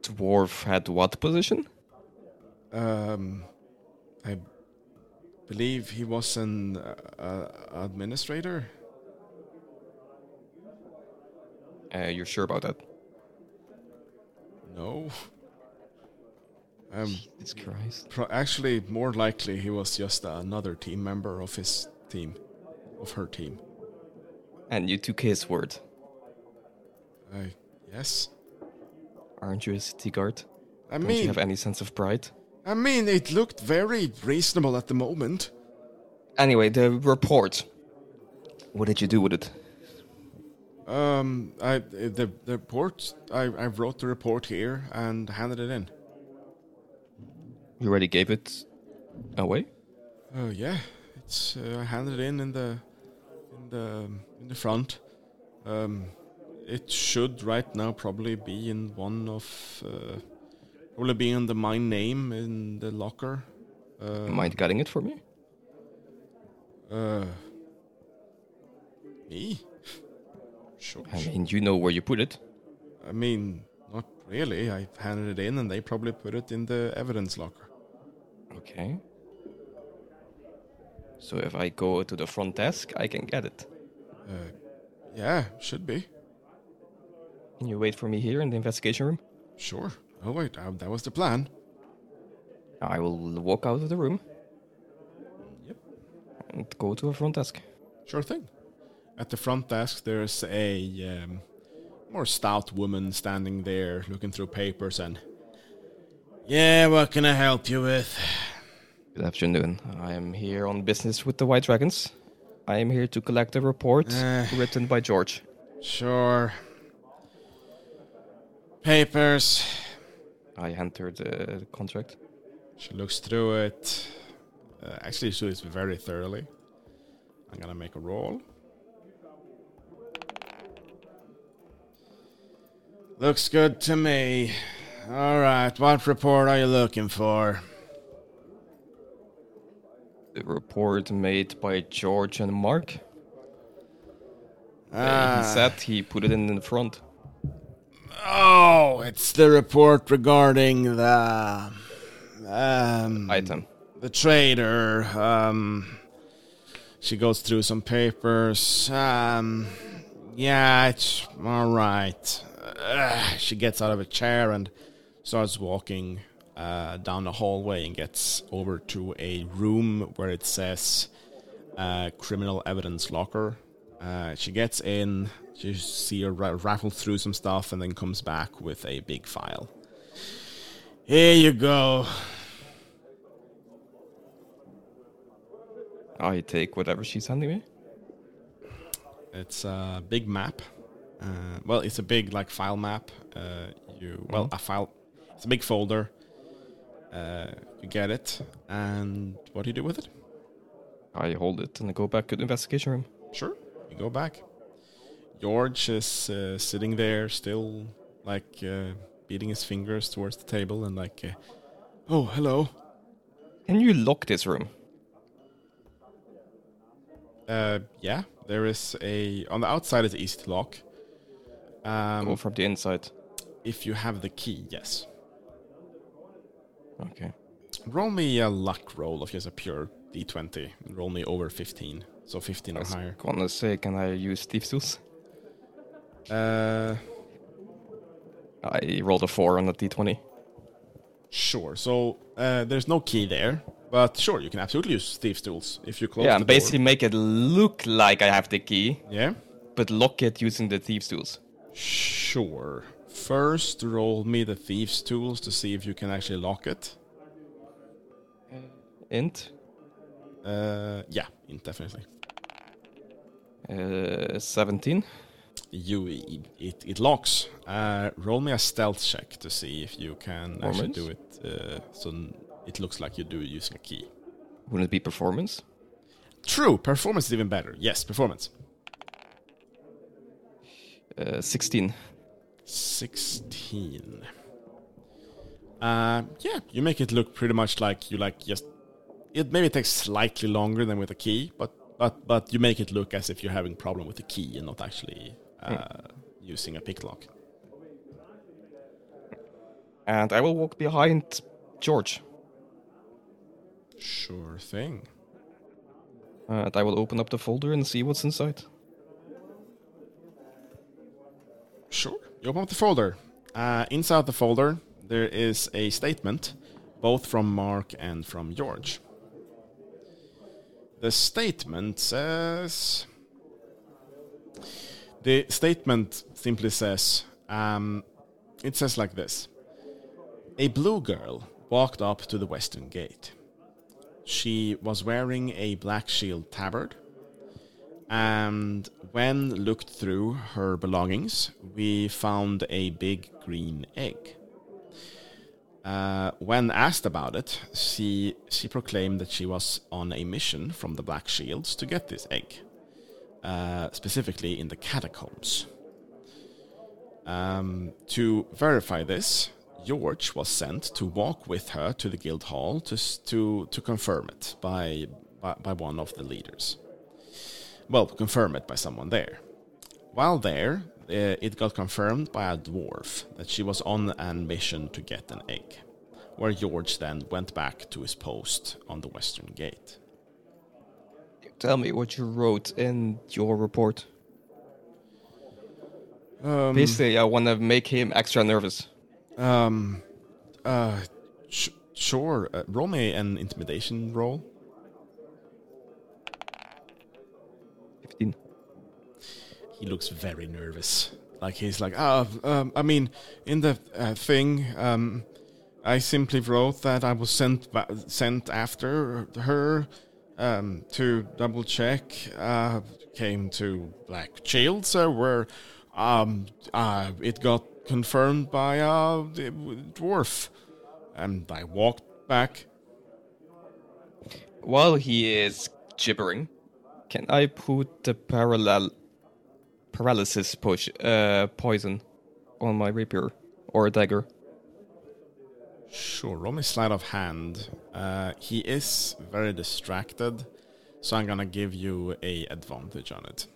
dwarf had what position? Um, I believe he was an uh, uh, administrator. Uh, you're sure about that? No. Um, Jesus Christ. Pro- actually, more likely he was just another team member of his team, of her team. And you took his word. Uh, yes. Aren't you a city guard? I Don't you have any sense of pride? I mean, it looked very reasonable at the moment. Anyway, the report. What did you do with it? Um, I the the report. I I wrote the report here and handed it in. You already gave it away? Oh yeah, it's uh, I handed it in in the in the in the front. Um, it should right now probably be in one of uh, probably be in the my name in the locker. Uh, Mind getting it for me? Uh, me? Sure. I mean, you know where you put it. I mean, not really. I handed it in, and they probably put it in the evidence locker. Okay. So if I go to the front desk, I can get it. Uh, yeah, should be. Can you wait for me here in the investigation room? Sure. Oh wait, uh, that was the plan. I will walk out of the room. Yep. And go to a front desk. Sure thing. At the front desk, there's a um, more stout woman standing there, looking through papers and. Yeah, what can I help you with? Good afternoon. I am here on business with the White Dragons. I am here to collect a report uh, written by George. Sure. Papers. I entered the contract. She looks through it. Uh, actually, she looks very thoroughly. I'm gonna make a roll. Looks good to me. All right, what report are you looking for? The report made by George and Mark. Uh, Ah, he said he put it in the front. oh, it's the report regarding the um, Item. the trader. Um, she goes through some papers. Um, yeah, it's all right. Ugh, she gets out of a chair and starts walking uh, down the hallway and gets over to a room where it says uh, criminal evidence locker. Uh, she gets in. You see her ra- raffle through some stuff and then comes back with a big file. Here you go. I take whatever she's handing me. It's a big map. Uh, well, it's a big like file map. Uh, you well a file. It's a big folder. Uh, you get it, and what do you do with it? I hold it and I go back to the investigation room. Sure, you go back. George is uh, sitting there, still like uh, beating his fingers towards the table, and like, uh, oh hello. Can you lock this room? Uh, yeah, there is a on the outside. It's easy to lock. Um, or from the inside? if you have the key, yes. Okay. Roll me a luck roll if just a pure d20. Roll me over 15. So 15 I or was higher. gonna say, can I use Thief's Tools? Uh, I rolled a 4 on the d20. sure. So uh, there's no key there. But sure, you can absolutely use Thief's tools if you close yeah, the and basically door. make it look like I have the key, Yeah? but lock it using the Thief's Tools. Sure. First, roll me the Thieves' tools to see if you can actually lock it. Int. Uh, yeah, definitely. Uh, 17. You, it, it, it locks. Uh, roll me a stealth check to see if you can actually do it. Uh, so it looks like you do it using a key. Wouldn't it be performance? True, performance is even better. Yes, performance. Uh, 16. 16. Uh, yeah, you make it look pretty much like you like just. It maybe takes slightly longer than with a key, but but but you make it look as if you're having problem with the key and not actually uh, using a pick lock. And I will walk behind George. Sure thing. And I will open up the folder and see what's inside. Sure. You open up the folder. Uh, inside the folder, there is a statement, both from Mark and from George. The statement says. The statement simply says, um, it says like this A blue girl walked up to the western gate. She was wearing a black shield tabard and when looked through her belongings, we found a big green egg. Uh, when asked about it, she she proclaimed that she was on a mission from the Black Shields to get this egg, uh, specifically in the catacombs. Um, to verify this, George was sent to walk with her to the guild hall to to to confirm it by by, by one of the leaders well, confirm it by someone there. While there, uh, it got confirmed by a dwarf that she was on a mission to get an egg, where George then went back to his post on the western gate. Tell me what you wrote in your report. Um, Basically, I want to make him extra nervous. um, uh, sh- sure. Uh, roll me an intimidation roll. He looks very nervous. Like he's like, ah, um, I mean, in the uh, thing, um, I simply wrote that I was sent ba- sent after her um, to double check. Uh, came to Black Shields, uh, where um, uh, it got confirmed by uh, the dwarf, and I walked back. While he is gibbering, can I put the parallel paralysis push uh, poison on my rapier or a dagger. Sure, roll me sleight of hand. Uh, he is very distracted, so I'm gonna give you a advantage on it.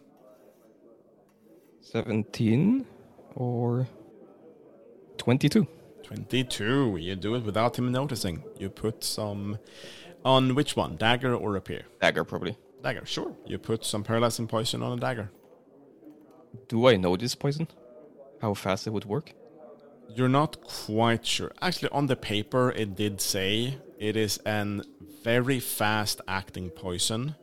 17 or 22. 22. You do it without him noticing. You put some on which one? Dagger or rapier? Dagger, probably. Dagger, sure. You put some paralyzing poison on a dagger. Do I know this poison? How fast it would work? You're not quite sure. Actually, on the paper, it did say it is an very fast acting poison.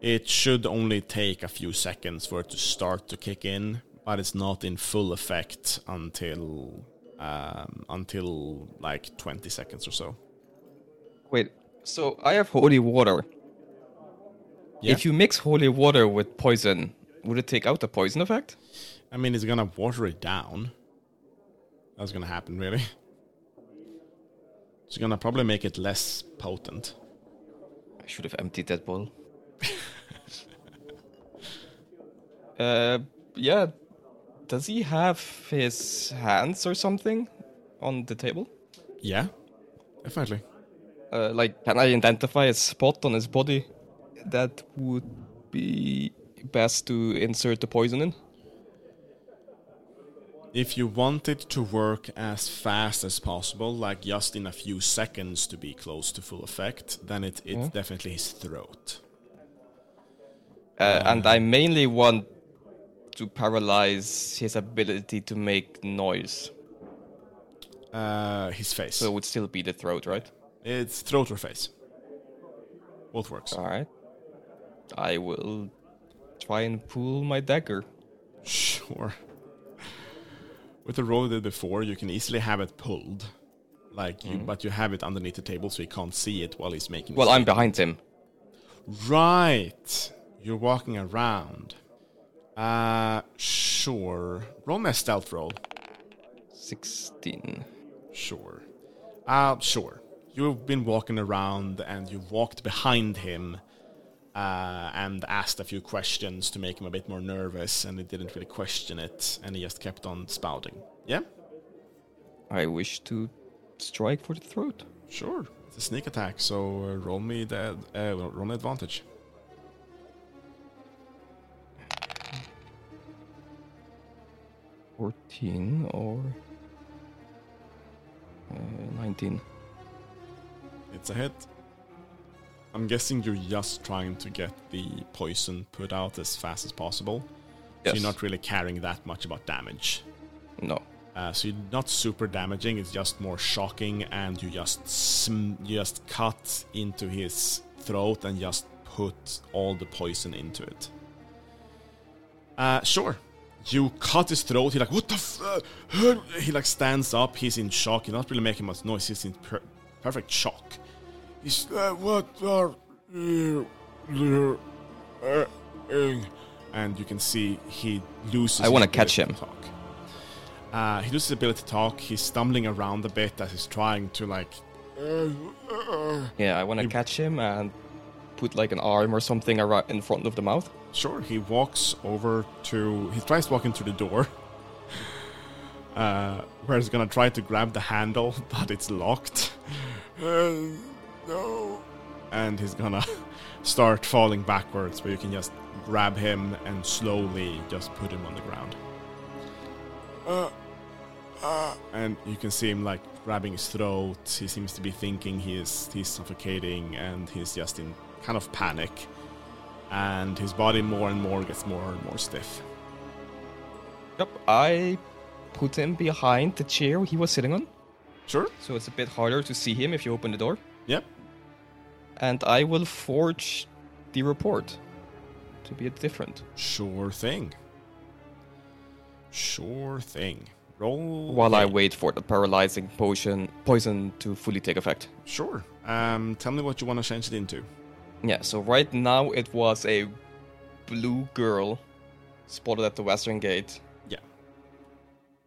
It should only take a few seconds for it to start to kick in, but it's not in full effect until um, until like 20 seconds or so. Wait, so I have holy water. Yeah. If you mix holy water with poison, would it take out the poison effect? I mean, it's gonna water it down. That's gonna happen, really. It's gonna probably make it less potent. I should have emptied that bowl. uh, yeah. Does he have his hands or something on the table? Yeah, definitely. Uh, like, can I identify a spot on his body that would be best to insert the poison in? If you want it to work as fast as possible, like just in a few seconds to be close to full effect, then it, it's Yeah. definitely his throat. Uh, and I mainly want to paralyze his ability to make noise. Uh, his face. So it would still be the throat, right? it's throat or face. Both works. Alright. I will try and pull my dagger. Sure. With the roll did before, you can easily have it pulled. Like you, but you have it underneath the table so you can't see it while he's making. Well, I'm behind him. Right. You're walking around. Uh, sure. Roll a stealth roll. 16. Sure. Uh, sure. You've been walking around and you walked behind him uh, and asked a few questions to make him a bit more nervous, and he didn't really question it, and he just kept on spouting. Yeah? I wish to strike for the throat. Sure. It's a sneak attack, so uh, roll me the uh, roll me advantage. Fourteen or uh, nineteen. It's a hit. I'm guessing you're just trying to get the poison put out as fast as possible. So you're not really caring that much about damage. No. Uh, so you're not super damaging. It's just more shocking, and you just sm- you just cut into his throat and just put all the poison into it. Uh, sure. You cut his throat. He like what the f-? uh, He like stands up. He's in shock. You're not really making much noise. He's in per- perfect shock. He's uh, what are you? uh, uh," And you can see he loses. I wanna catch him. to talk. Uh, he loses his ability to talk. He's stumbling around a bit as he's trying to like. Yeah, I want to catch him and put like an arm or something around in front of the mouth. Sure, he walks over to. He tries walking through the door. Uh, where he's gonna try to grab the handle, but it's locked. No. And he's gonna start falling backwards, where you can just grab him and slowly just put him on the ground. Uh, uh, and you can see him like grabbing his throat. He seems to be thinking he is he's suffocating, and he's just in kind of panic. And his body more and more gets more and more stiff. Yep, I put him behind the chair he was sitting on, Sure. so it's a bit harder to see him if you open the door. Yep. And I will forge the report to be a different. Sure thing. Sure thing. Roll. While I wait for the paralyzing potion poison to fully take effect. Sure. Um, tell me what you want to change it into. Yeah, so right now it was a blue girl spotted at the western gate. Yeah.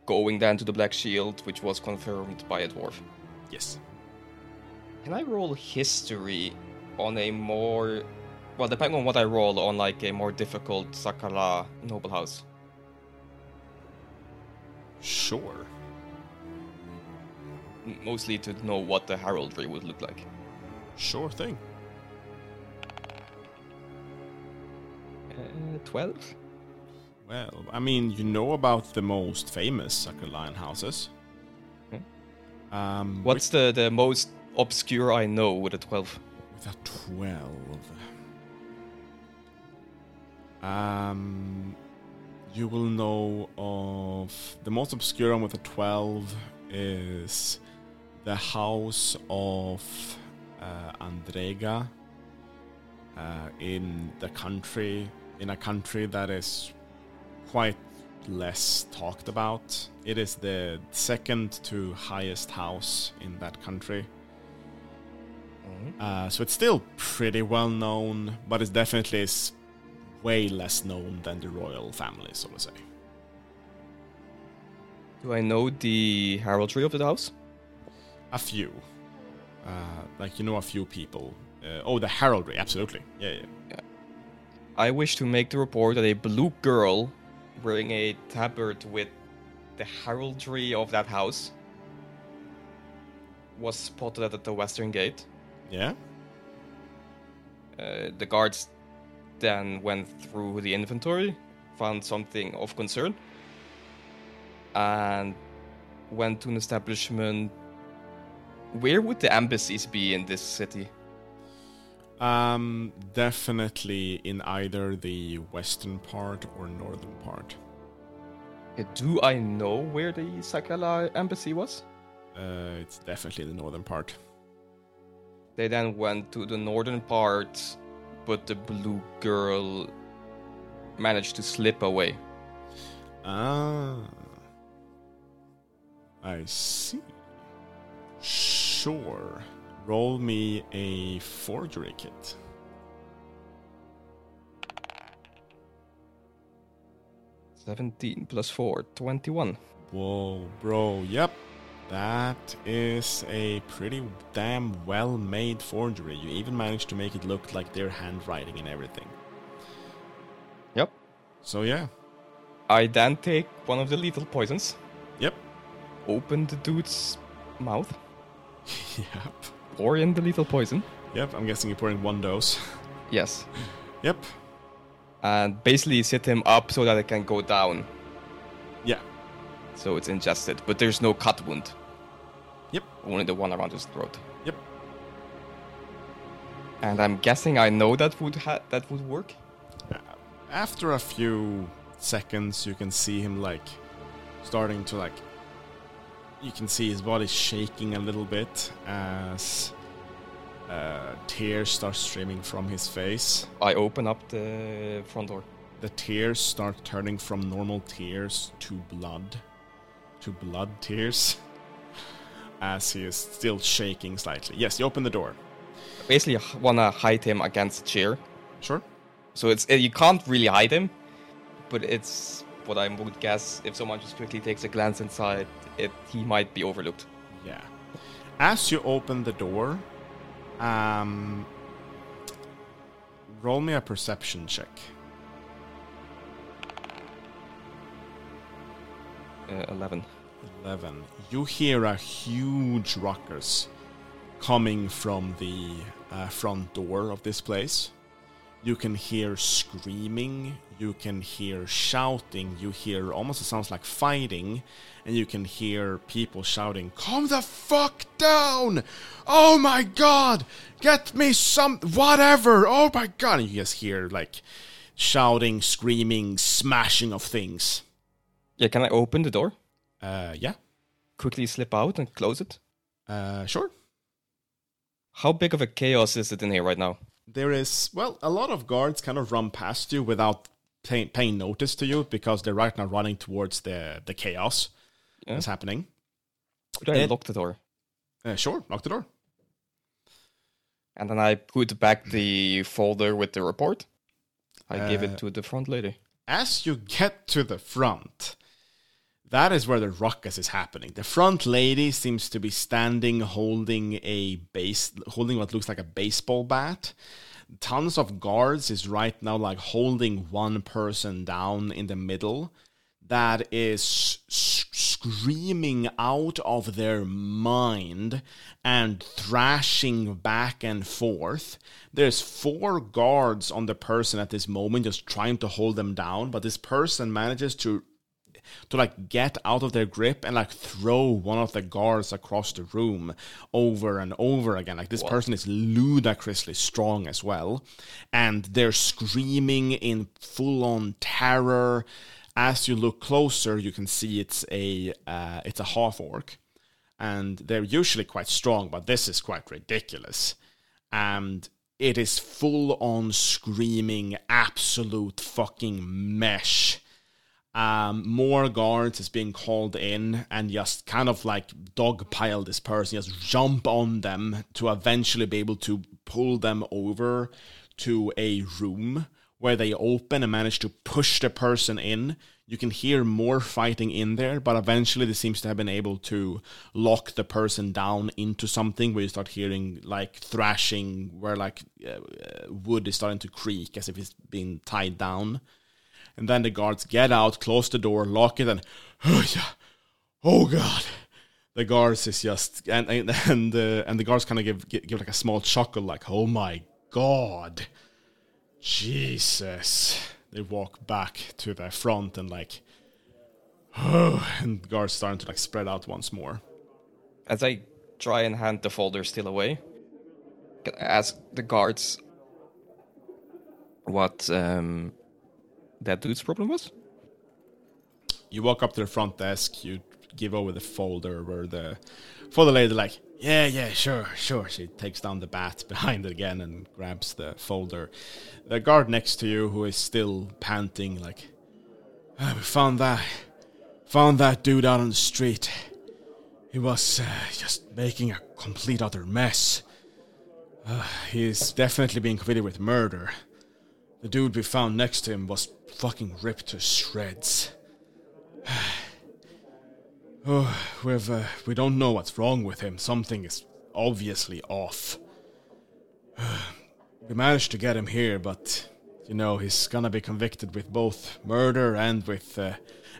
Going down to the Black Shield, which was confirmed by a dwarf. Yes. Can I roll history on a more well depending on what I roll on like a more difficult Sakala noble house? Sure. Mostly to know what the heraldry would look like. Sure thing. Uh, 12? Well, I mean, you know about the most famous Sucker Lion houses. Um, What's the, the most obscure I know with a 12? with a 12? Um, you will know of the most obscure one with a 12 is the house of uh, Andrega uh, in the country, in a country that is quite less talked about. It is the second to highest house in that country. Uh, so it's still pretty well known, but it's definitely is way less known than the royal family, so to say. Do I know the heraldry of the house? A few, uh, like you know, a few people. Uh, oh, the heraldry, absolutely. Yeah, Yeah, yeah. I wish to make the report that a blue girl wearing a tabard with the heraldry of that house was spotted at the western gate. Yeah. Uh, the guards then went through the inventory, found something of concern, and went to an establishment. Where would the embassies be in this city? Um, definitely in either the western part or northern part. Uh, Do I know where the Sakala embassy was? Uh, it's definitely the northern part. They then went to the northern part, but the blue girl managed to slip away. Ah. I see. Sure. Roll me a forgery kit. Seventeen plus four, 21. Whoa, bro. Yep. That is a pretty damn well made forgery. You even managed to make it look like their handwriting and everything. Yep. So, yeah. I then take one of the lethal poisons, Yep. open the dude's mouth, yep. pour in the lethal poison. Yep. I'm guessing you're pouring one dose. Yes. yep. And basically sit him up so that it can go down. Yeah. So it's ingested. But there's no cut wound. Yep. Only the one around his throat. Yep. And I'm guessing I know that would ha- that would work. after a few seconds you can see him like starting to like you can see his body shaking a little bit as uh, tears start streaming from his face I open up the front door. the tears start turning from normal tears to blood to blood tears as he is still shaking slightly yes you open the door Basically, h- wanna hide him against a chair. sure So it's uh, you can't really hide him, but it's what I would guess. If someone just quickly takes a glance inside, it he might be overlooked. Yeah. As you open the door, um, roll me a perception check. Uh, Eleven. 11. You hear a huge ruckus coming from the uh, front door of this place. You can hear screaming, you can hear shouting, you hear almost it sounds like fighting, and you can hear people shouting, Calm the fuck down! Oh my god! Get me some. whatever! Oh my god! And you just hear like shouting, screaming, smashing of things. Yeah, can I open the door? Uh, yeah. Quickly slip out and close it. Uh, sure. How big of a chaos is it in here right now? there is well a lot of guards kind of run past you without pay, paying notice to you because they're right now running towards the the chaos Yeah. that's happening Could I lock the door? uh, sure lock the door And then I put back the folder with the report. I give Uh, it to the front lady. as you get to the front that is where the ruckus is happening the front lady seems to be standing holding a base holding what looks like a baseball bat tons of guards is right now like holding one person down in the middle that is screaming out of their mind and thrashing back and forth. There's four guards on the person at this moment just trying to hold them down, but this person manages to to like get out of their grip and like throw one of the guards across the room over and over again. Like this what? person is ludicrously strong as well, and they're screaming in full on terror. As you look closer, you can see it's a uh, it's a half orc, and they're usually quite strong, but this is quite ridiculous. And it is full on screaming, absolute fucking mesh um, more guards is being called in and just kind of like dogpile this person, just jump on them to eventually be able to pull them over to a room where they open and manage to push the person in. You can hear more fighting in there, but eventually they seems to have been able to lock the person down into something where you start hearing like thrashing, where like uh, wood is starting to creak as if it's being tied down and then the guards get out, close the door, lock it, and oh yeah, oh god. The guards is just and and and, uh, and the guards kind of give, give give like a small chuckle, like oh my god, Jesus. They walk back to the front and like, oh, and guards starting to like spread out once more. As I try and hand the folder still away, ask the guards what um, that dude's problem was? You walk up to the front desk, you give over the folder where the folder lady like, yeah, yeah, sure, sure. She takes down the bat behind it again and grabs the folder. The guard next to you, who is still panting, like, oh, we found that, found that dude out on the street. He was uh, just making a complete utter mess. Uh, he's definitely being convicted with murder. The dude we found next to him was fucking ripped to shreds. oh, we've uh, we don't know what's wrong with him. Something is obviously off. we managed to get him here, but you know he's gonna be convicted with both murder and with uh,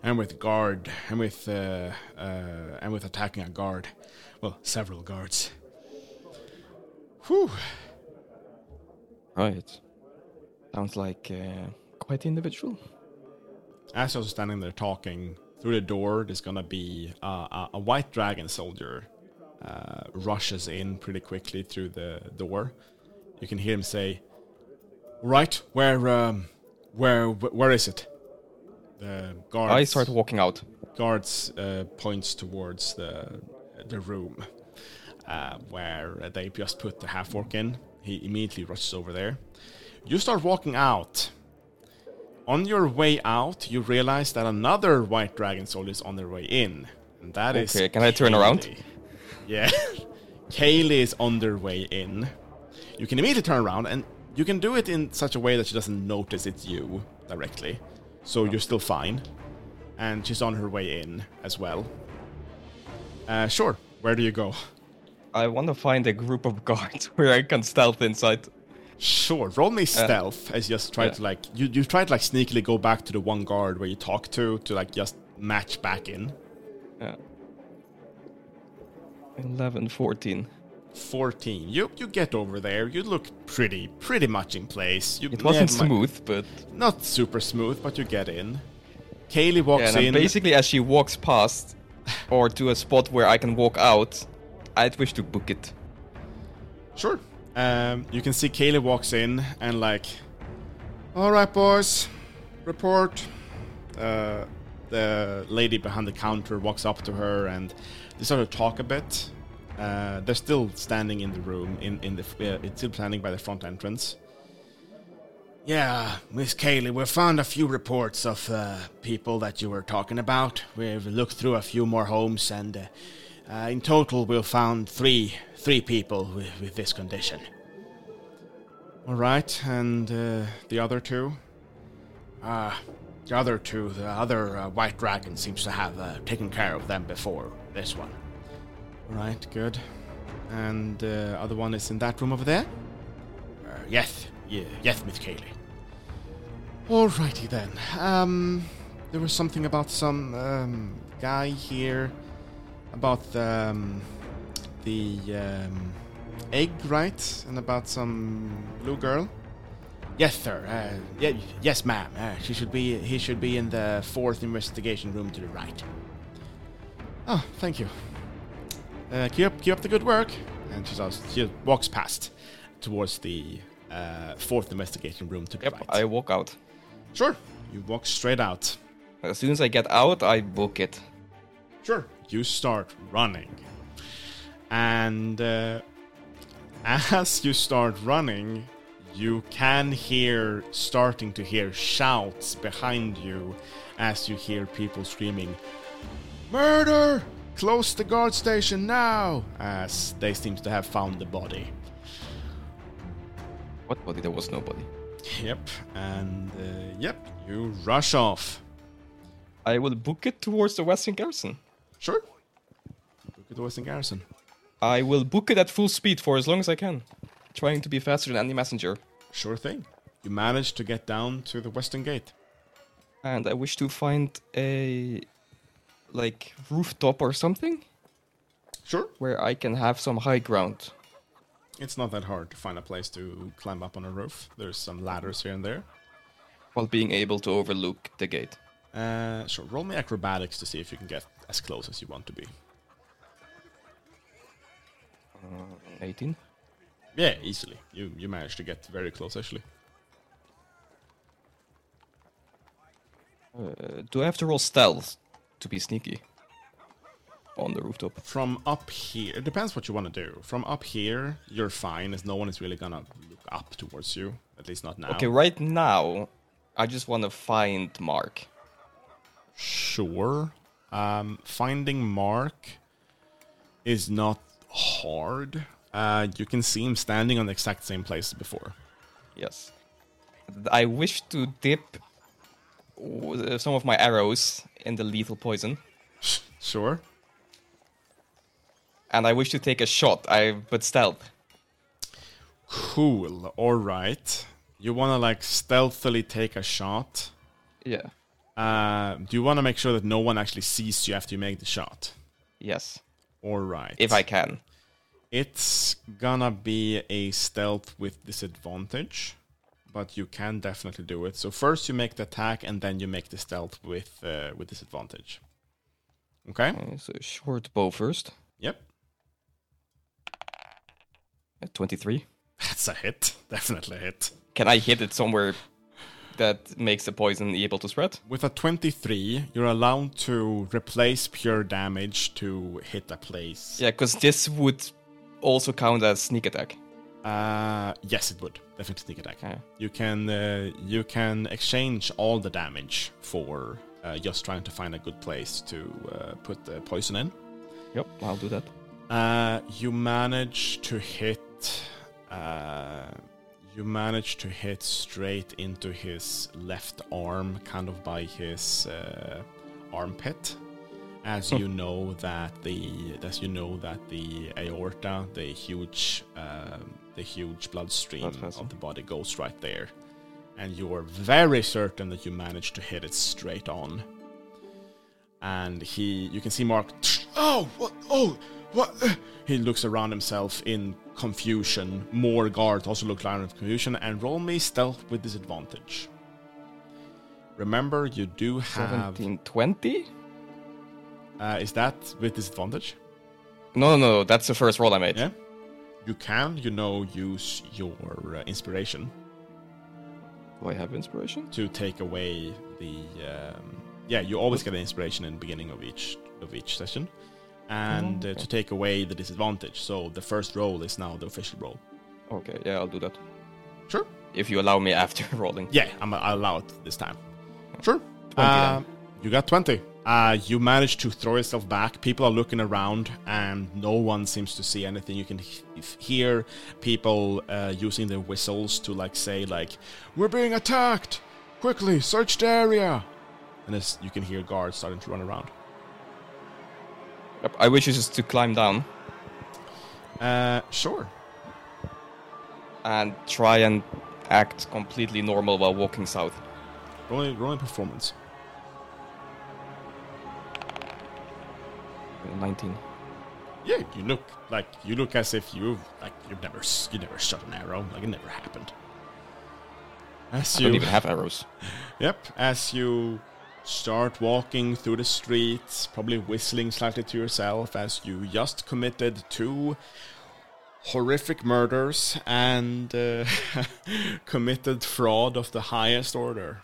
and with guard and with uh, uh, and with attacking a guard. Well, several guards. Whew. Right. Sounds like uh, quite individual. As I was standing there talking, through the door, there's gonna be uh, a, a, white dragon soldier uh, rushes in pretty quickly through the door. You can hear him say, "Right, where, um, where, where is it?" The guards. I start walking out. Guards uh, points towards the the room uh, where they just put the half orc in. He immediately rushes over there. You start walking out. On your way out, you realize that another white dragon soul is on their way in. And that okay, is. Okay, can I turn Kaylee. around? Yeah. Kaylee is on their way in. You can immediately turn around, and you can do it in such a way that she doesn't notice it's you directly. So you're still fine. And she's on her way in as well. Uh, sure. Where do you go? I want to find a group of guards where I can stealth inside. Sure, roll me stealth uh, as just try yeah. to like you you try to like sneakily go back to the one guard where you talk to to like just match back in. Yeah. 11 14. 14. You you get over there. You look pretty pretty much in place. You, it wasn't smooth, but not super smooth, but you get in. Kaylee walks yeah, in. Basically, as she walks past, or to a spot where I can walk out, I'd wish to book it. Sure. Um, you can see Kaylee walks in and like, all right, boys, report. Uh, the lady behind the counter walks up to her and they start to talk a bit. Uh, they're still standing in the room, in in the uh, it's still standing by the front entrance. Yeah, Miss Kaylee, we found a few reports of uh, people that you were talking about. We've looked through a few more homes, and uh, in total, we've found three three people with, with this condition. All right, and uh, the other two? Uh, the other two, the other uh, white dragon seems to have uh, taken care of them before this one. All right, good. And the uh, other one is in that room over there? Uh, yes, yeah, yes, Miss Kaylee. Alrighty then. Um, there was something about some um, guy here about um, the um, egg, right? And about some blue girl. Yes, sir. Uh, yeah, yes, ma'am. Uh, she should be. He should be in the fourth investigation room to the right. Oh, thank you. Uh, keep up, keep up the good work. And she, she walks past towards the uh, fourth investigation room to the Yep, right. I walk out. Sure. You walk straight out. As soon as I get out, I book it. Sure. You start running. And uh, as you start running, you can hear, starting to hear shouts behind you as you hear people screaming, Murder! Close the guard station now! As they seem to have found the body. What body? There was nobody. Yep. And uh, yep, you rush off. I will book it towards the Western Garrison. Sure. Look at the Western Garrison. I will book it at full speed for as long as I can, trying to be faster than any messenger. Sure thing. You manage to get down to the Western Gate. And I wish to find a like rooftop or something Sure. where I can have some high ground. It's not that hard to find a place to climb up on a roof. There's some ladders here and there. while being able to overlook the gate. Uh, sure. Roll me acrobatics to see if you can get as close as you want to be. 18. Yeah, easily. You you managed to get very close actually. Uh, do I have to roll stealth to be sneaky on the rooftop? From up here, it depends what you want to do. From up here, you're fine, as no one is really gonna look up towards you. At least not now. Okay, right now, I just want to find Mark. Sure. Um, finding Mark is not hard. Uh, you can see him standing on the exact same place as before. Yes. I wish to dip uh, some of my arrows in the lethal poison, Sure. and I wish to take a shot. I but stealth. Cool. All right. You want to like stealthily take a shot. Yeah. Uh, do you want to make sure that no one actually sees you after you make the shot? Yes. All right. If I can. It's gonna be a stealth with disadvantage, but you can definitely do it. So first you make the attack, and then you make the stealth with uh, with disadvantage. Okay. Okay, so short bow first. Yep. At 23. That's a hit. Definitely a hit. Can I hit it somewhere that makes the poison able to spread? With a 23, you're allowed to replace pure damage to hit a place. Yeah, because this would also count as sneak attack. Uh, yes, it would definitely sneak attack. Okay. You can uh, you can exchange all the damage for uh, just trying to find a good place to uh, put the poison in. Yep, I'll do that. Uh, you manage to hit. Uh, you manage to hit straight into his left arm, kind of by his uh, armpit. As you know that the as you know that the aorta, the huge um, the huge bloodstream of the body goes right there, and you are very certain that you managed to hit it straight on. And he, you can see Mark. Oh, what? Oh, what? uh," He looks around himself in confusion. More guards also look around in confusion and roll me stealth with disadvantage. Remember, you do have. 17, 20? Uh, is that with disadvantage? No, no, no, that's the first roll I made. Yeah. You can, you know, use your uh, inspiration Do I have inspiration? to take away the. Um, yeah, you always get an inspiration in the beginning of each of each session, and Oh, uh, okay. to take away the disadvantage. So the first roll is now the official roll. Okay, yeah, I'll do that. Sure. If you allow me after rolling. Yeah, I'm I'll allow it this time. Sure. 20 then. Um, you got 20. Uh, you manage to throw yourself back. People are looking around, and no one seems to see anything. You can he- hear people uh, using their whistles to like say like, "We're being attacked! Quickly, search the area!" And as you can hear guards starting to run around. I wish you just to climb down. Uh, sure. And try and act completely normal while walking south. Rolling, rolling performance. 19. Yeah, you look like you look as if you like you've never you never shot an arrow, like it never happened. As you don't even have arrows. yep, as you start walking through the streets, probably whistling slightly to yourself as you just committed two horrific murders and uh, committed fraud of the highest order.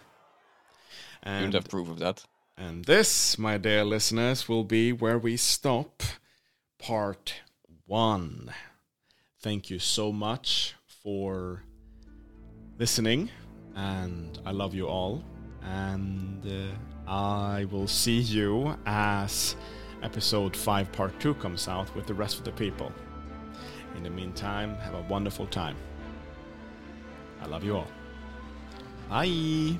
And, have proof of that. and this, my dear listeners, will be where we stop part one. Thank you so much for listening, and I love you all. And uh, I will see you as episode 5, part 2 comes out with the rest of the people. In the meantime, have a wonderful time. I love you all. Bye.